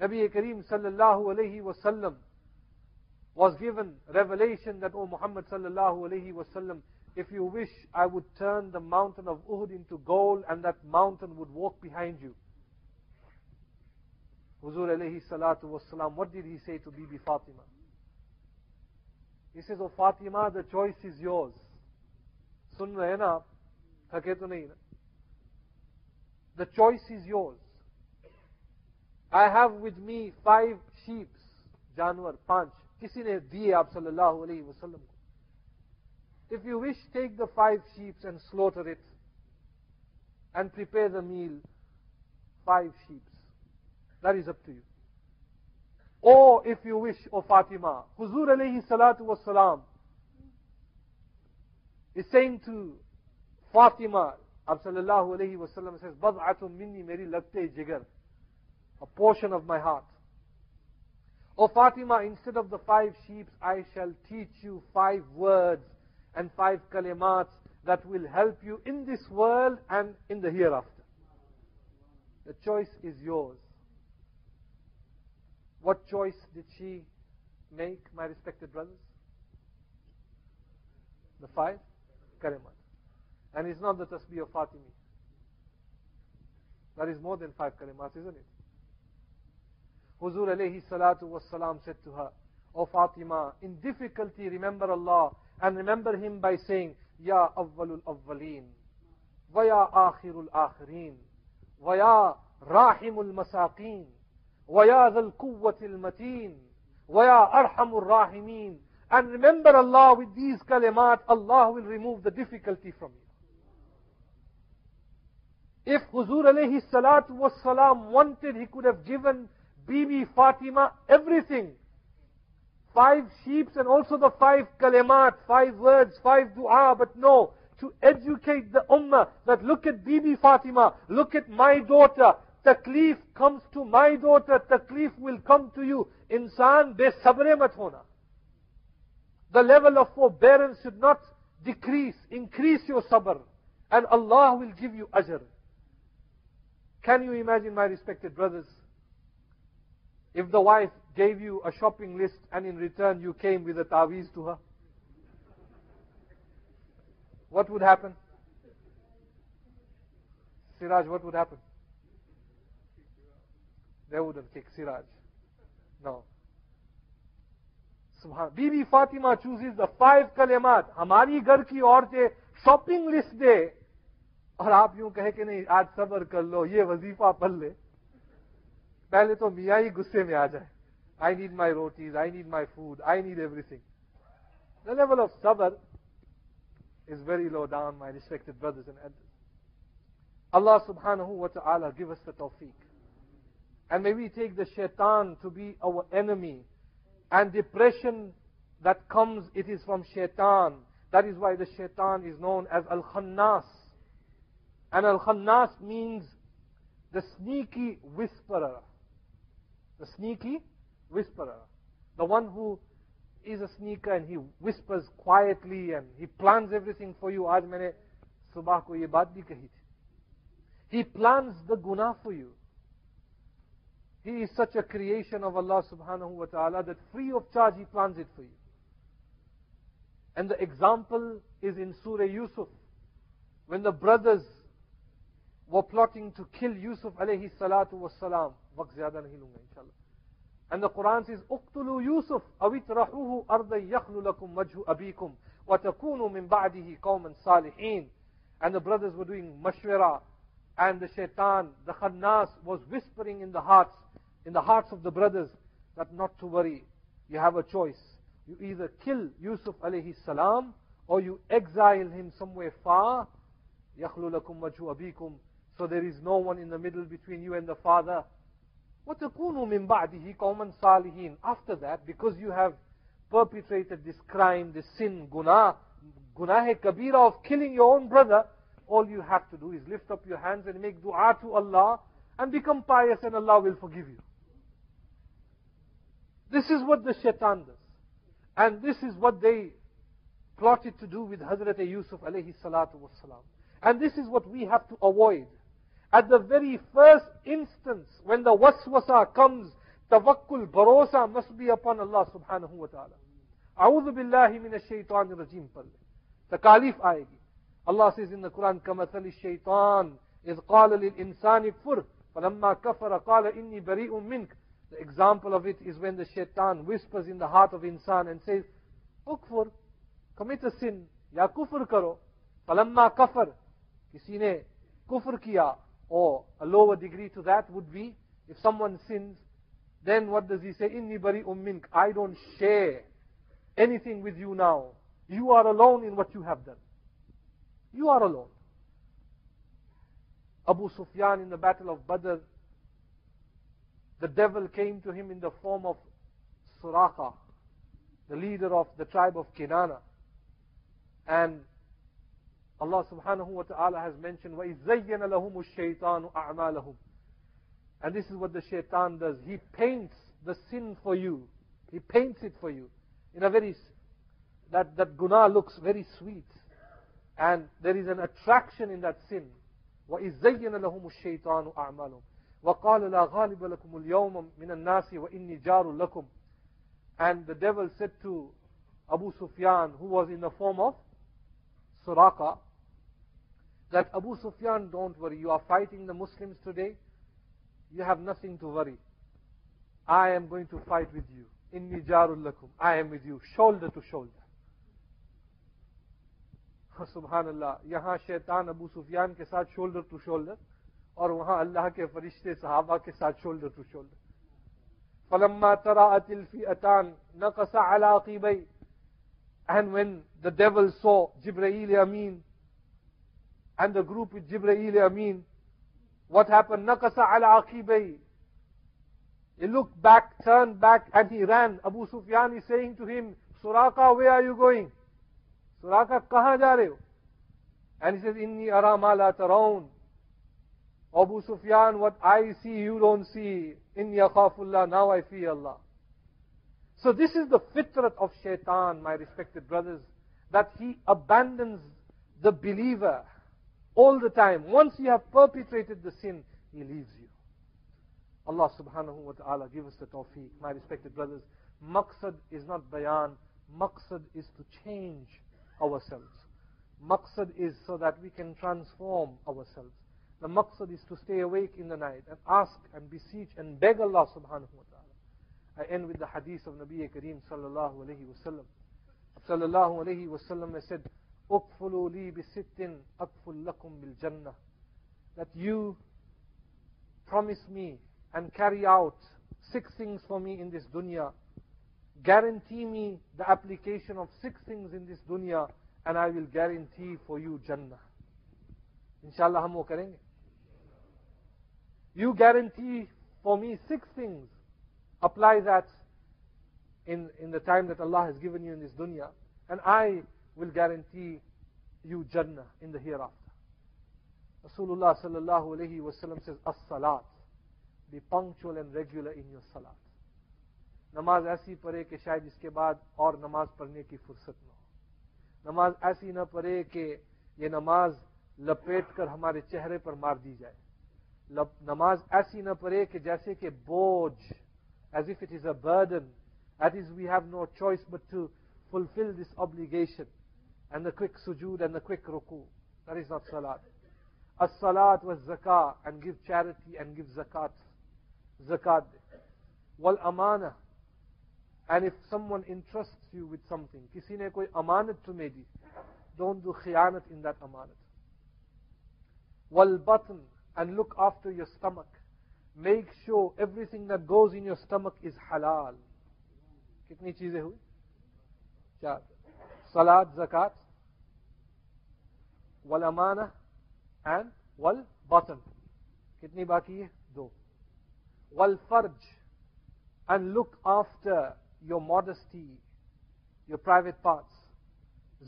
S1: Nabi Kareem sallallahu alayhi wasallam was given revelation that, O Muhammad sallallahu alayhi wasallam, if you wish, I would turn the mountain of Uhud into gold and that mountain would walk behind you. Huzur alayhi salatu wasalam, what did he say to Bibi Fatima? He says, O Fatima, the choice is yours. सुन रहे ना आप थके तो नहीं ना The choice is yours. I have with me five sheep, जानवर पांच किसी ने दिए आप सल्लल्लाहु अलैहि वसल्लम को if you wish take the five sheeps and slaughter it and prepare the meal five sheeps that is up to you or if you wish, O Fatima, Huzur alayhi salatu wassalam is saying to Fatima, Ab sallallahu alayhi wasallam says, Bad'atun minni meri lagte jigar, a portion of my heart. O Fatima, instead of the five sheep, I shall teach you five words and five kalimats that will help you in this world and in the hereafter. The choice is yours. What choice did she make, my respected brothers? The five kalimat. And it's not the tasbih of Fatimi. That is more than five kalimats, isn't it? Huzur alayhi salatu was salam said to her, O Fatima, in difficulty remember Allah and remember Him by saying, Ya awwalul awwaleen, wa ya akhirul akhirin, wa ya rahimul masaqeen, wa ya dhal quwwatil mateen, wa ya arhamul rahimin. and remember Allah with these kalimat, Allah will remove the difficulty from you. If Huzur alayhi salatu was salam wanted, he could have given Bibi Fatima everything. Five sheep and also the five kalimat, five words, five dua, but no, to educate the ummah that look at Bibi Fatima, look at my daughter, taklif comes to my daughter, taklif will come to you. Insan be sabre mat hona. The level of forbearance should not decrease, increase your sabr. And Allah will give you ajr. Can you imagine, my respected brothers? If the wife gave you a shopping list and in return you came with a taweez to her, what would happen? Siraj, what would happen? They wouldn't kick Siraj. No. Subhan. Bibi Fatima chooses the five kalimat. हमारी घर की औरतें shopping list दे और आप यूं कहे कि नहीं आज सबर कर लो ये वजीफा पढ़ ले पहले तो मियाँ ही गुस्से में आ जाए I need my rotis I need my food I need everything the level of सबर is very low down, my respected brothers and elders. Allah subhanahu wa ta'ala give us the tawfiq. And may we take the shaitan to be our enemy. And depression that comes, it is from shaitan. That is why the shaitan is known as Al-Khannas. And Al-Khannas means the sneaky whisperer. The sneaky whisperer. The one who is a sneaker and he whispers quietly and he plans everything for you. He plans the guna for you. He is such a creation of Allah subhanahu wa ta'ala that free of charge He plans it for you. And the example is in Surah Yusuf. When the brothers were plotting to kill Yusuf alayhi salatu was salam. And the Quran says, اقتلوا Yusuf, awit اطرحوه arda يخل لكم abikum, wa وتكونوا min بعده قوما salihin." And the brothers were doing mashwara and the shaitan, the khannas was whispering in the hearts, in the hearts of the brothers that not to worry. You have a choice. You either kill Yusuf alayhi salam or you exile him somewhere far. يَخْلُ لَكُمْ وَجْهُ أَبِيكُمْ So there is no one in the middle between you and the father. وَتَكُونُوا مِن بَعْدِهِ قَوْمًا صَالِحِينَ After that, because you have perpetrated this crime, this sin, guna, gunah kabira of killing your own brother, all you have to do is lift up your hands and make dua to Allah and become pious and Allah will forgive you. This is what the shaitan does. And this is what they plotted to do with Hazrat Yusuf alayhi salatu wasalam. And this is what we have to avoid. At the very first instance, when the waswasa comes, tawakkul, barosa must be upon Allah subhanahu wa ta'ala. A'udhu billahi minash shaitan rajim the caliph aayegi. Allah says in the Quran, kamathali shaitan, إذ قال للإنسان كفر فلما كفر قال إني بريء The example of it is when the shaitan whispers in the heart of insan and says, Ukfur, commit a sin, ya kufr karo. Falamma kafar, kisi ne kufr kiya, or a lower degree to that would be, if someone sins, then what does he say? Inni bari ummink. I don't share anything with you now. You are alone in what you have done. You are alone. Abu Sufyan in the battle of Badr, the devil came to him in the form of Suraka, the leader of the tribe of Kinana. And Allah subhanahu wa ta'ala has mentioned, وَإِذَّيَّنَ لَهُمُ الشَّيْطَانُ أَعْمَالَهُم And this is what the shaitan does. He paints the sin for you. He paints it for you. In a very, that, that guna looks very sweet. And there is an attraction in that sin. وَإِذَّيَّنَ لَهُمُ الشَّيْطَانُ أَعْمَالَهُم وَقَالَ لَا غَالِبَ لَكُمُ الْيَوْمَ مِنَ النَّاسِ وَإِنِّي جَارٌ لَكُمْ And the devil said to Abu Sufyan, who was in the form of Suraka, that Abu Sufyan, don't worry, you are fighting the Muslims today, you have nothing to worry. I am going to fight with you. Inni jarul lakum. I am with you, shoulder to shoulder. Subhanallah. यहाँ शैतान अबू सुफियान के साथ shoulder to shoulder और वहां अल्लाह के फरिश्ते सहाबा के साथ शोल्डर टू शोल्डर फलम्मा तरा अतिल फी अतान नकसा अला क़ीबई And when the devil saw Jibreel Amin and the group with Jibreel Amin, what happened? Nakasa ala aqibay. He looked back, turned back, and he ran. Abu Sufyan is saying to him, Suraka, where are you going? Suraka, kaha ja? And he says, Inni ara ma la taraun. Abu Sufyan, what I see, you don't see. Inni akhafullah, now I fear Allah. So this is the fitrat of shaitan, my respected brothers, that he abandons the believer all the time. Once you have perpetrated the sin, he leaves you. Allah subhanahu wa ta'ala give us the tawfiq. My respected brothers, maqsad is not bayan, maqsad is to change ourselves. Maqsad is so that we can transform ourselves. The maqsad is to stay awake in the night and ask and beseech and beg Allah subhanahu wa ta'ala. I end with the hadith of Nabi Kareem sallallahu alayhi wa sallam. Sallallahu alayhi wa sallam said, أكفلوا لي بست أكفل لكم بالجنة that you promise me and carry out six things for me in this dunya guarantee me the application of six things in this dunya and I will guarantee for you Jannah inshallah hum wo karenge you guarantee for me six things apply that in, in the time that Allah has given you in this dunya and I will guarantee you Jannah in the hereafter. Rasulullah sallallahu alayhi wasallam says, As-salat. Be punctual and regular in your salat. نماز ایسی پڑھے کہ شاید اس کے بعد اور نماز پڑھنے کی فرصت نہ ہو نماز ایسی نہ پڑھے کہ یہ نماز لپیٹ کر ہمارے چہرے پر مار دی جائے نماز ایسی نہ پڑھے کہ جیسے کہ بوجھ as if it is a burden it is we have no choice but to fulfil this obligation and the quick sujood and the quick ruku. That is not salat. As-salat was zakah and give charity and give zakat. Zakat. Wal amana. And if someone entrusts you with something, किसी ने कोई अमानत तुम्हें दी, don't do khiyanat in that amanat. Wal batn and look after your stomach. Make sure everything that goes in your stomach is halal. कितनी चीजें हुई चार salat, zakat, wal amana and wal batan. कितनी बाकी है दो wal farj and look after your modesty, your private parts.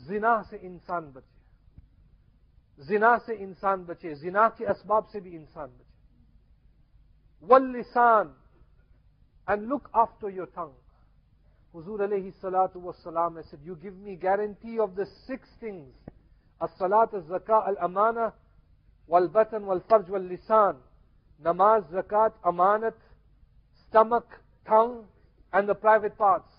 S1: जिना से इंसान बचे जिना से इंसान बचे जिना के असबाब से भी इंसान बचे वल लिसान and look after your tongue. Huzur alayhi salatu was salam I said, You give me guarantee of the six things. As-salat, az-zakah, al-amana, wal-batan, wal-farj, wal-lisan. Namaz, zakat, amanat, stomach, tongue, and the private parts.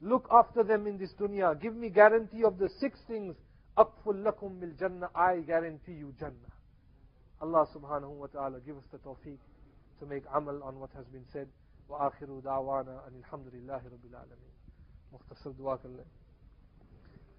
S1: Look after them in this dunya. Give me guarantee of the six things. Aqful lakum jannah. I guarantee you jannah. Allah subhanahu wa ta'ala give us the tawfiq to make amal on what has been said. وآخر دعوانا أن الحمد لله رب العالمين. مختصر دعاء الله.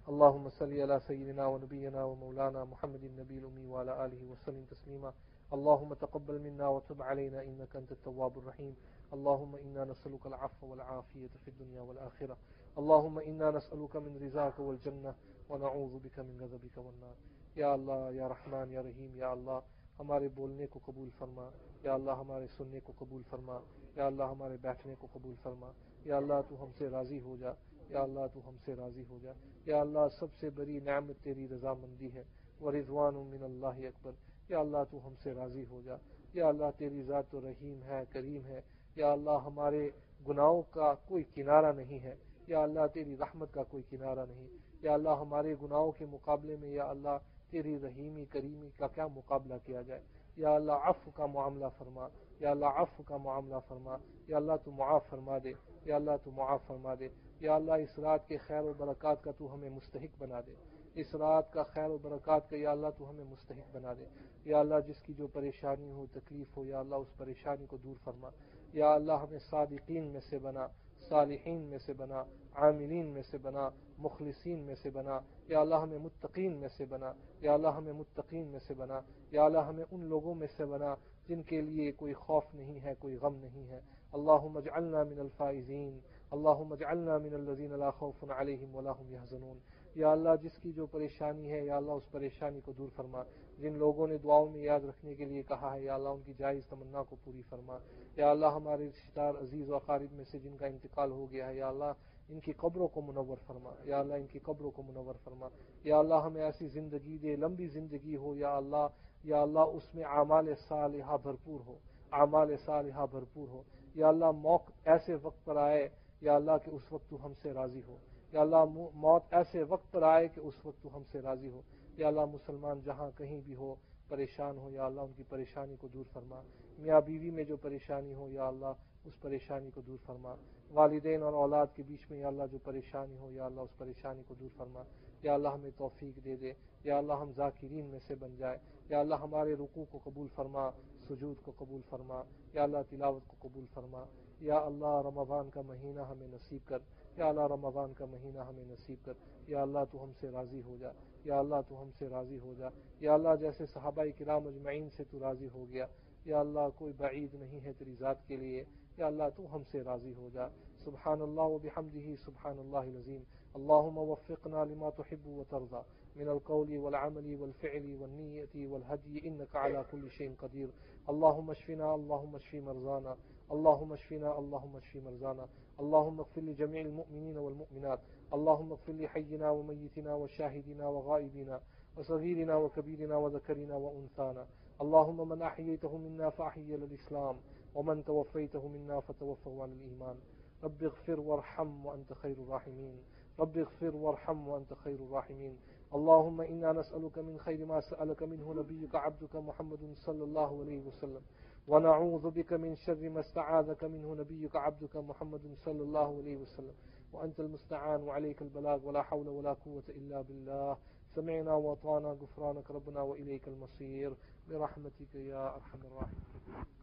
S1: اللهم صل على سيدنا ونبينا ومولانا محمد النبي الأمي وعلى آله وسلم تسليما. اللهم تقبل منا وتب علينا إنك أنت التواب الرحيم. اللهم إنا نسألك العفو والعافية في الدنيا والآخرة. اللهم إنا نسألك من رزاك والجنة ونعوذ بك من غضبك والنار. يا الله يا رحمن يا رحيم يا الله. ہمارے بولنے کو قبول فرما یا اللہ ہمارے سننے کو قبول فرما یا اللہ ہمارے بیٹھنے کو قبول فرما یا اللہ تو ہم سے راضی ہو جا یا اللہ تو ہم سے راضی ہو جا یا اللہ سب سے بڑی نعمت تیری رضا مندی ہے و رضوان من اللہ اکبر یا اللہ تو ہم سے راضی ہو جا یا اللہ تیری ذات تو رحیم ہے کریم ہے یا اللہ ہمارے گناہوں کا کوئی کنارہ نہیں ہے یا اللہ تیری رحمت کا کوئی کنارہ نہیں یا اللہ ہمارے گناہوں کے مقابلے میں یا اللہ تیری رحیمی کریمی کا کیا مقابلہ کیا جائے؟ یا اللہ عف کا معاملہ فرما، یا اللہ عف کا معاملہ فرما، یا اللہ تو معاف فرما دے، یا اللہ تو معاف فرما دے، یا اللہ اس رات کے خیر و برکات کا تو ہمیں مستحق بنا دے۔ اس رات کا خیر و برکات کا یا اللہ تو ہمیں مستحق بنا دے۔ یا اللہ جس کی جو پریشانی ہو، تکلیف ہو، یا اللہ اس پریشانی کو دور فرما۔ یا اللہ ہمیں صادقین میں سے بنا۔ صالحین میں سے بنا، عاملین میں سے بنا، مخلصین میں سے بنا، یا اللہ ہمیں متقین میں سے بنا، یا اللہ ہمیں متقین میں سے بنا، یا اللہ ہمیں ان لوگوں میں سے بنا جن کے لیے کوئی خوف نہیں ہے، کوئی غم نہیں ہے۔ اللہ مجعلنا من الفائزین اللہ مجعلنا من الذین لا خوف علیہم ولا هم یحزنون۔ یا اللہ جس کی جو پریشانی ہے، یا اللہ اس پریشانی کو دور فرما۔ جن لوگوں نے دعاؤں میں یاد رکھنے کے لیے کہا ہے، یا اللہ ان کی جائز تمنا کو پوری فرما۔ یا اللہ ہمارے رشتہ دار عزیز و اقارب میں سے جن کا انتقال ہو گیا ہے، یا اللہ ان کی قبروں کو منور فرما۔ یا اللہ ان کی قبروں کو منور فرما۔ یا اللہ ہمیں ایسی زندگی دے، لمبی زندگی ہو۔ یا اللہ یا اللہ اس میں اعمال صالحہ بھرپور ہو۔ اعمال صالحہ بھرپور ہو۔ یا اللہ موق ایسے وقت پر آئے، یا اللہ کہ اس وقت تو ہم سے راضی ہو۔ یا اللہ موت ایسے وقت پر آئے کہ اس وقت تو ہم سے راضی ہو۔ یا اللہ مسلمان جہاں کہیں بھی ہو پریشان ہو یا اللہ ان کی پریشانی کو دور فرما میاں بیوی میں جو پریشانی ہو یا اللہ اس پریشانی کو دور فرما والدین اور اولاد کے بیچ میں یا اللہ جو پریشانی ہو یا اللہ اس پریشانی کو دور فرما یا اللہ ہمیں توفیق دے دے یا اللہ ہم ذاکرین میں سے بن جائے یا اللہ ہمارے رقوع کو قبول فرما سجود کو قبول فرما یا اللہ تلاوت کو قبول فرما یا اللہ رمضان کا مہینہ ہمیں نصیب کر یا اللہ رمضان کا مہینہ ہمیں نصیب کر، یا اللہ تو ہم سے راضی ہو جا، یا اللہ تو ہم سے راضی ہو جا، یا اللہ جیسے صحابہ کرام اجمعین سے تو راضی ہو گیا، یا اللہ کوئی بعید نہیں ہے تیری ذات کے لیے، یا اللہ تو ہم سے راضی ہو جا۔ سبحان اللہ و سبحان اللہ العظیم۔ اللهم وفقنا لما تحب وترضى من القول والعمل والفعل والنية والهدي إنك على كل شيء قدير اللهم اشفنا اللهم اشف مرضانا۔ اللهم اشفنا اللهم اشف مرضانا اللهم اغفر لجميع المؤمنين والمؤمنات اللهم اغفر لحينا وميتنا وشاهدنا وغائبنا وصغيرنا وكبيرنا وذكرنا وأنثانا. اللهم من أحييته منا فأحيي للإسلام ومن توفيته منا فتوفه على الإيمان. رب اغفر وارحم وأنت خير الراحمين. رب اغفر وارحم وأنت خير الراحمين. اللهم إنا نسألك من خير ما سألك منه نبيك عبدك محمد صلى الله عليه وسلم. ونعوذ بك من شر ما استعاذك منه نبيك عبدك محمد صلى الله عليه وسلم. وأنت المستعان وعليك البلاغ ولا حول ولا قوة إلا بالله. سمعنا وطانا غفرانك ربنا وإليك المصير. برحمتك يا أرحم الراحمين.